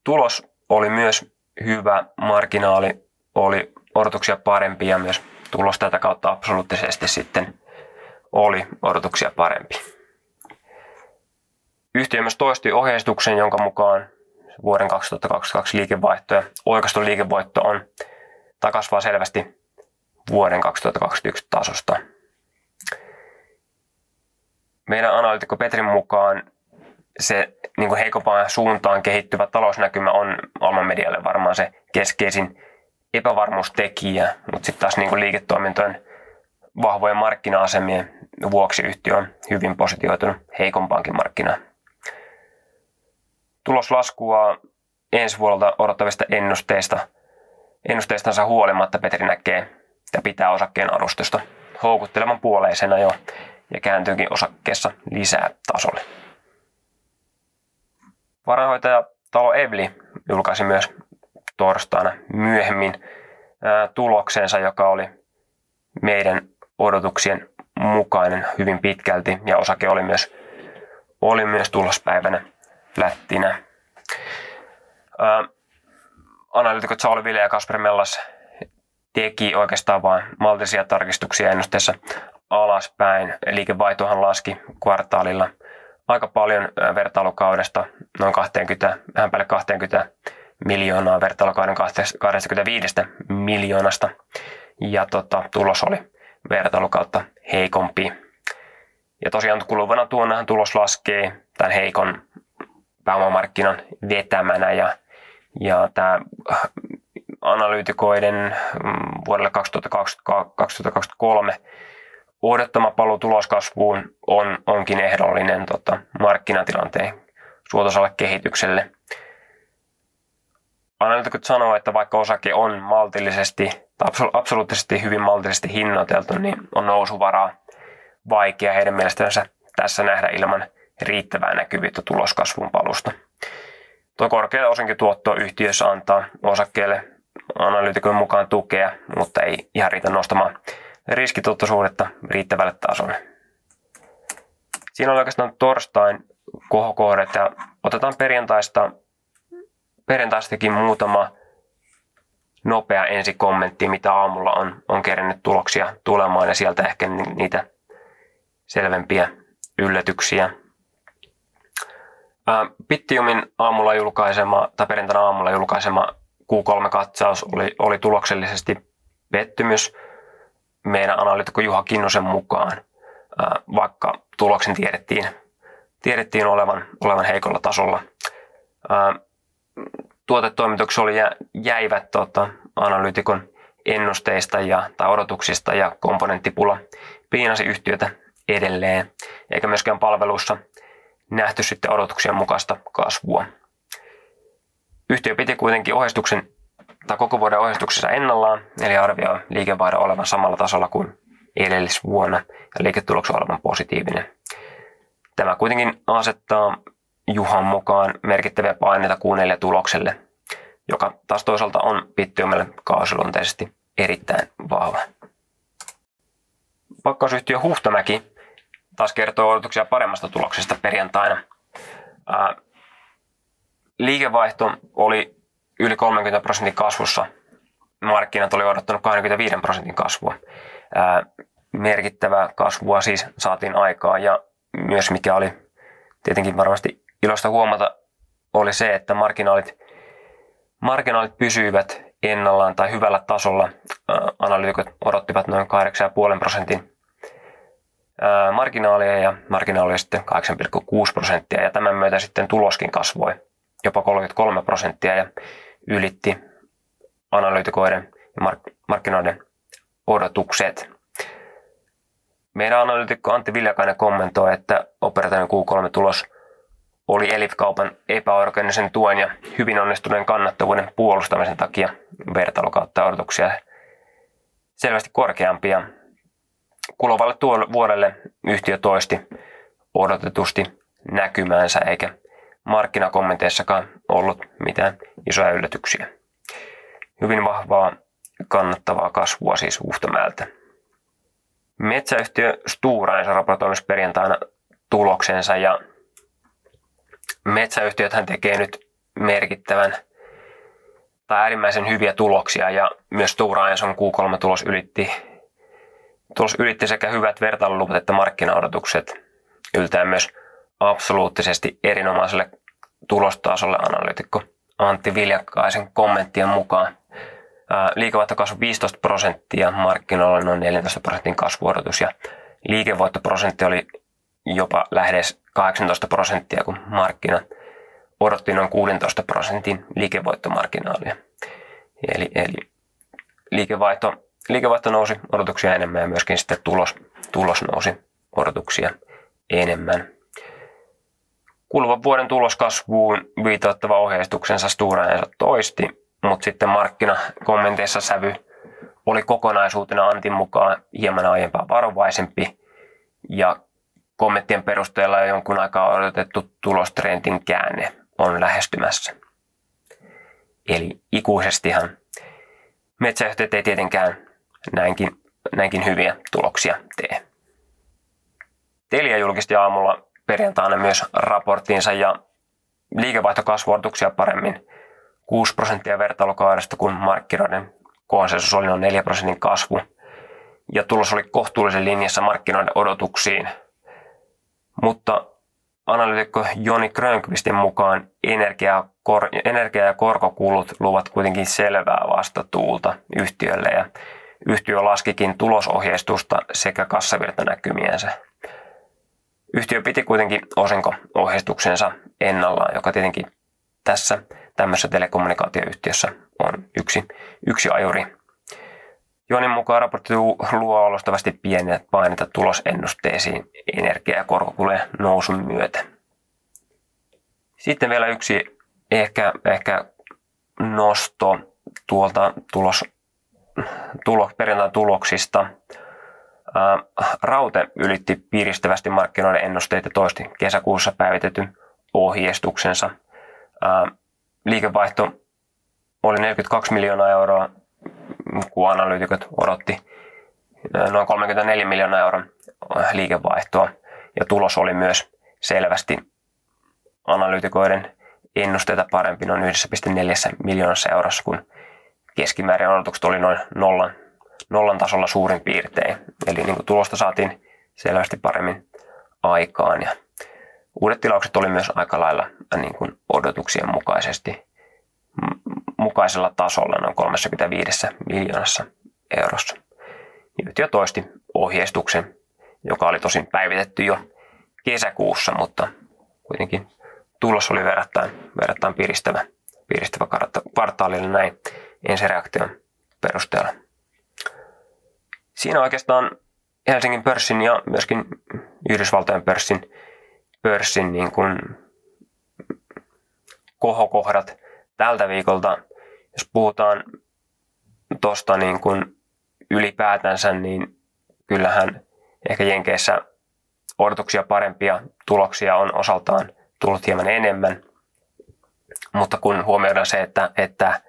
Tulos oli myös hyvä, marginaali oli odotuksia parempi ja myös tulos tätä kautta absoluuttisesti sitten oli odotuksia parempi. Yhtiö myös toisti ohjeistuksen, jonka mukaan vuoden 2022 liikevaihto ja oikaistu liikevoitto on tai kasvaa selvästi vuoden 2021 tasosta. Meidän analyytikko Petrin mukaan se niin kuin heikompaan suuntaan kehittyvä talousnäkymä on Alman medialle varmaan se keskeisin epävarmuustekijä, mutta sitten taas niin kuin liiketoimintojen vahvojen markkina-asemien vuoksi yhtiö on hyvin positioitunut heikompaankin markkinaan. Tuloslaskua ensi vuodelta odottavista ennusteista, ennusteistansa huolimatta Petri näkee ja pitää osakkeen arvostusta houkuttelevan puoleisena jo ja kääntyykin osakkeessa lisää tasolle. Varainhoitaja Talo Evli julkaisi myös torstaina myöhemmin tuloksensa, joka oli meidän odotuksien mukainen hyvin pitkälti ja osake oli myös, oli myös tulospäivänä flättinä. Analytikot Sauli Ville ja Kasper Mellas teki oikeastaan vain maltisia tarkistuksia ennusteessa alaspäin. Liikevaihtohan laski kvartaalilla aika paljon vertailukaudesta, noin 20, vähän päälle 20 miljoonaa vertailukauden 25 miljoonasta. Ja tota, tulos oli vertailukautta heikompi. Ja tosiaan kuluvana tuonnahan tulos laskee tämän heikon pääomamarkkinan vetämänä ja, ja tämä analyytikoiden mm, vuodelle 2023 odottama paluu tuloskasvuun on, onkin ehdollinen tota, markkinatilanteen suotosalle kehitykselle. Analytikot sanoo, että vaikka osake on maltillisesti absoluuttisesti hyvin maltillisesti hinnoiteltu, niin on nousuvaraa vaikea heidän mielestänsä tässä nähdä ilman riittävää näkyvyyttä tuloskasvun palusta. Tuo korkea osinkin tuotto yhtiössä antaa osakkeelle analyytikon mukaan tukea, mutta ei ihan riitä nostamaan riskituottosuhdetta riittävälle tasolle. Siinä on oikeastaan torstain kohokohdat ja otetaan perjantaista, perjantaistakin muutama nopea ensikommentti, mitä aamulla on, on kerennyt tuloksia tulemaan ja sieltä ehkä niitä selvempiä yllätyksiä. Bittiumin aamulla julkaisema, tai perjantaina aamulla julkaisema Q3-katsaus oli, oli tuloksellisesti pettymys meidän analyytikko Juha Kinnosen mukaan, vaikka tuloksen tiedettiin, tiedettiin olevan, olevan heikolla tasolla. Tuotetoimitukset oli jäivät tota, analyytikon ennusteista ja, tai odotuksista ja komponenttipula piinasi yhtiötä edelleen, eikä myöskään palveluissa nähty sitten odotuksien mukaista kasvua. Yhtiö piti kuitenkin ohjeistuksen tai koko vuoden ohjeistuksessa ennallaan, eli arvioi liikevaihdon olevan samalla tasolla kuin edellisvuonna ja liiketuloksen olevan positiivinen. Tämä kuitenkin asettaa Juhan mukaan merkittäviä paineita q tulokselle, joka taas toisaalta on Bittiumille kausiluonteisesti erittäin vahva. Pakkausyhtiö Huhtamäki taas kertoo odotuksia paremmasta tuloksesta perjantaina. Ää, liikevaihto oli yli 30 prosentin kasvussa. Markkinat oli odottanut 25 prosentin kasvua. Ää, merkittävää kasvua siis saatiin aikaa ja myös mikä oli tietenkin varmasti iloista huomata oli se, että marginaalit, marginaalit pysyivät ennallaan tai hyvällä tasolla. Analyytikot odottivat noin 8,5 prosentin marginaalia ja marginaali oli sitten 8,6 prosenttia ja tämän myötä sitten tuloskin kasvoi jopa 33 prosenttia ja ylitti analyytikoiden ja mark- markkinoiden odotukset. Meidän analyytikko Antti Viljakainen kommentoi, että operatiivinen Q3-tulos oli Elif-kaupan epäorganisen tuen ja hyvin onnistuneen kannattavuuden puolustamisen takia vertailukautta odotuksia selvästi korkeampia. Kuluvalle vuodelle yhtiö toisti odotetusti näkymäänsä eikä markkinakommenteissakaan ollut mitään isoja yllätyksiä. Hyvin vahvaa kannattavaa kasvua siis Uhtomäeltä. Metsäyhtiö Stora Enso raportoi perjantaina tuloksensa ja metsäyhtiöthän tekee nyt merkittävän tai äärimmäisen hyviä tuloksia ja myös Stora Enson Q3-tulos ylitti, tulos ylitti sekä hyvät vertailuluvut että markkinaodotukset yltää myös absoluuttisesti erinomaiselle tulostasolle analyytikko Antti Viljakkaisen kommenttien mukaan. Liikevaihto kasvoi 15 prosenttia, markkinoilla noin 14 prosentin kasvuodotus ja liikevoittoprosentti oli jopa lähes 18 prosenttia, kun markkina odotti noin 16 prosentin liikevoittomarginaalia. Eli, eli liikevaihto, liikevaihto nousi odotuksia enemmän ja myöskin sitten tulos, tulos nousi odotuksia enemmän. Kuluvan vuoden tuloskasvuun viitauttava ohjeistuksensa Stora Enso toisti, mutta sitten markkinakommenteissa sävy oli kokonaisuutena Antin mukaan hieman aiempaa varovaisempi ja kommenttien perusteella jo jonkun aikaa odotettu tulostrendin käänne on lähestymässä. Eli ikuisestihan metsäyhtiöt ei tietenkään näinkin, näinkin hyviä tuloksia tee. Telia julkisti aamulla perjantaina myös raporttiinsa ja liikevaihtokasvuodotuksia paremmin 6 prosenttia vertailukaudesta, kun markkinoiden konsensus oli noin 4 prosentin kasvu. Ja tulos oli kohtuullisen linjassa markkinoiden odotuksiin. Mutta analyytikko Joni Grönqvistin mukaan energia, kor, energia- ja korkokulut luvat kuitenkin selvää vastatuulta yhtiölle ja yhtiö laskikin tulosohjeistusta sekä kassavirtanäkymiensä. Yhtiö piti kuitenkin osinko-ohjeistuksensa ennallaan, joka tietenkin tässä tämmöisessä telekommunikaatioyhtiössä on yksi, yksi ajuri. Jonin mukaan raportti luo olostavasti pieniä painetta tulosennusteisiin energia- ja korkokulujen nousun myötä. Sitten vielä yksi ehkä, ehkä nosto tuolta tulos, tulo, perjantain tuloksista. Raute ylitti piristävästi markkinoiden ennusteita toisti kesäkuussa päivitetyn ohjeistuksensa. Liikevaihto oli 42 miljoonaa euroa, kun analyytikot odotti noin 34 miljoonaa euron liikevaihtoa. Ja tulos oli myös selvästi analyytikoiden ennusteita parempi noin 1,4 miljoonassa eurossa, kun keskimäärin odotukset oli noin nollan tasolla suurin piirtein. Eli niin kuin tulosta saatiin selvästi paremmin aikaan ja uudet tilaukset oli myös aika lailla niin kuin odotuksien mukaisesti mukaisella tasolla noin 35 miljoonassa eurossa. Yhtiö toisti ohjeistuksen, joka oli tosin päivitetty jo kesäkuussa, mutta kuitenkin tulos oli verrattain, verrattain piristävä, piristävä kvartaalille näin ensireaktion perusteella. Siinä oikeastaan Helsingin pörssin ja myöskin Yhdysvaltojen pörssin, pörssin niin kuin kohokohdat tältä viikolta. Jos puhutaan tuosta niin kuin ylipäätänsä, niin kyllähän ehkä Jenkeissä odotuksia parempia tuloksia on osaltaan tullut hieman enemmän. Mutta kun huomioidaan se, että, että,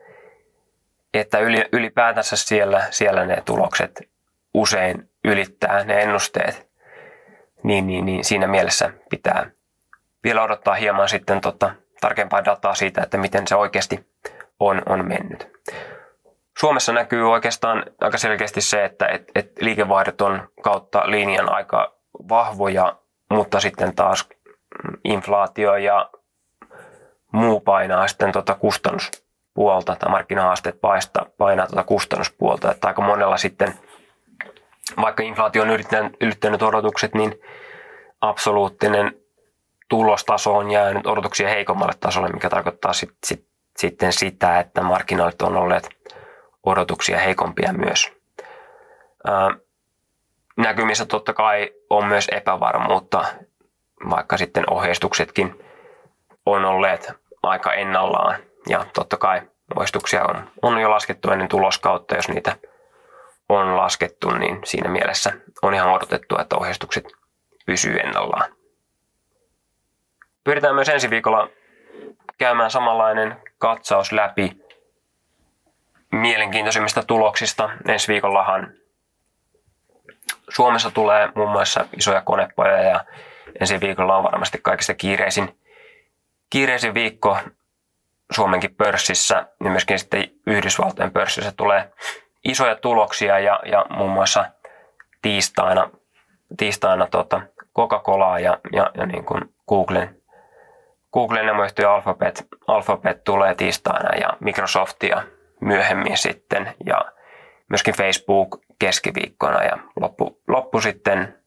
että ylipäätänsä siellä, siellä ne tulokset usein ylittää ne ennusteet, niin, niin, niin siinä mielessä pitää vielä odottaa hieman sitten tota, tarkempaa dataa siitä, että miten se oikeasti on, on mennyt. Suomessa näkyy oikeastaan aika selkeästi se, että et, et liikevaihdot on kautta linjan aika vahvoja, mutta sitten taas inflaatio ja muu painaa sitten tuota kustannuspuolta tai markkinahaasteet paistaa, painaa tuota kustannuspuolta. Että aika monella sitten vaikka inflaatio on ylittänyt, odotukset, niin absoluuttinen tulostaso on jäänyt odotuksia heikommalle tasolle, mikä tarkoittaa sit, sit, sitten sitä, että markkinaalit on olleet odotuksia heikompia myös. Näkymissä totta kai on myös epävarmuutta, vaikka sitten ohjeistuksetkin on olleet aika ennallaan. Ja totta kai ohjeistuksia on, on jo laskettu ennen tuloskautta, jos niitä on laskettu, niin siinä mielessä on ihan odotettu, että ohjeistukset pysyy ennallaan. Pyritään myös ensi viikolla käymään samanlainen katsaus läpi mielenkiintoisimmista tuloksista. Ensi viikollahan Suomessa tulee muun muassa isoja konepajoja ja ensi viikolla on varmasti kaikista kiireisin, kiireisin viikko Suomenkin pörssissä ja myöskin sitten Yhdysvaltojen pörssissä tulee isoja tuloksia ja, ja muun muassa tiistaina, tiistaina tota Coca-Colaa ja, ja, ja niin kuin Googlen, Googlen emoyhtiö Alphabet, Alphabet tulee tiistaina ja Microsoftia myöhemmin sitten ja myöskin Facebook keskiviikkona ja loppu, loppu sitten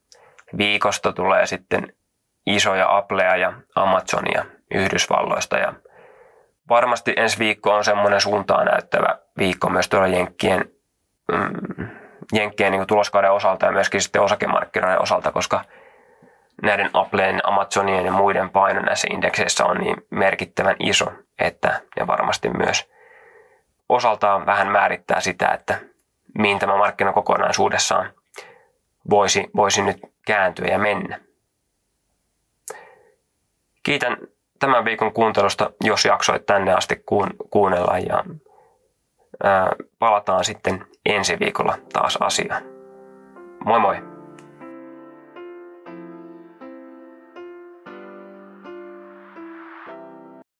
viikosta tulee sitten isoja Applea ja Amazonia Yhdysvalloista ja varmasti ensi viikko on semmoinen suuntaan näyttävä viikko myös tuolla Jenkkien, mm, Jenkkien niin tuloskauden osalta ja myöskin sitten osakemarkkinoiden osalta, koska näiden Appleen, Amazonien ja muiden paino näissä indekseissä on niin merkittävän iso, että ja varmasti myös osaltaan vähän määrittää sitä, että mihin tämä markkina kokonaisuudessaan voisi, voisi nyt kääntyä ja mennä. Kiitän tämän viikon kuuntelusta, jos jaksoit tänne asti kuunnella ja ää, palataan sitten ensi viikolla taas asiaan. Moi moi!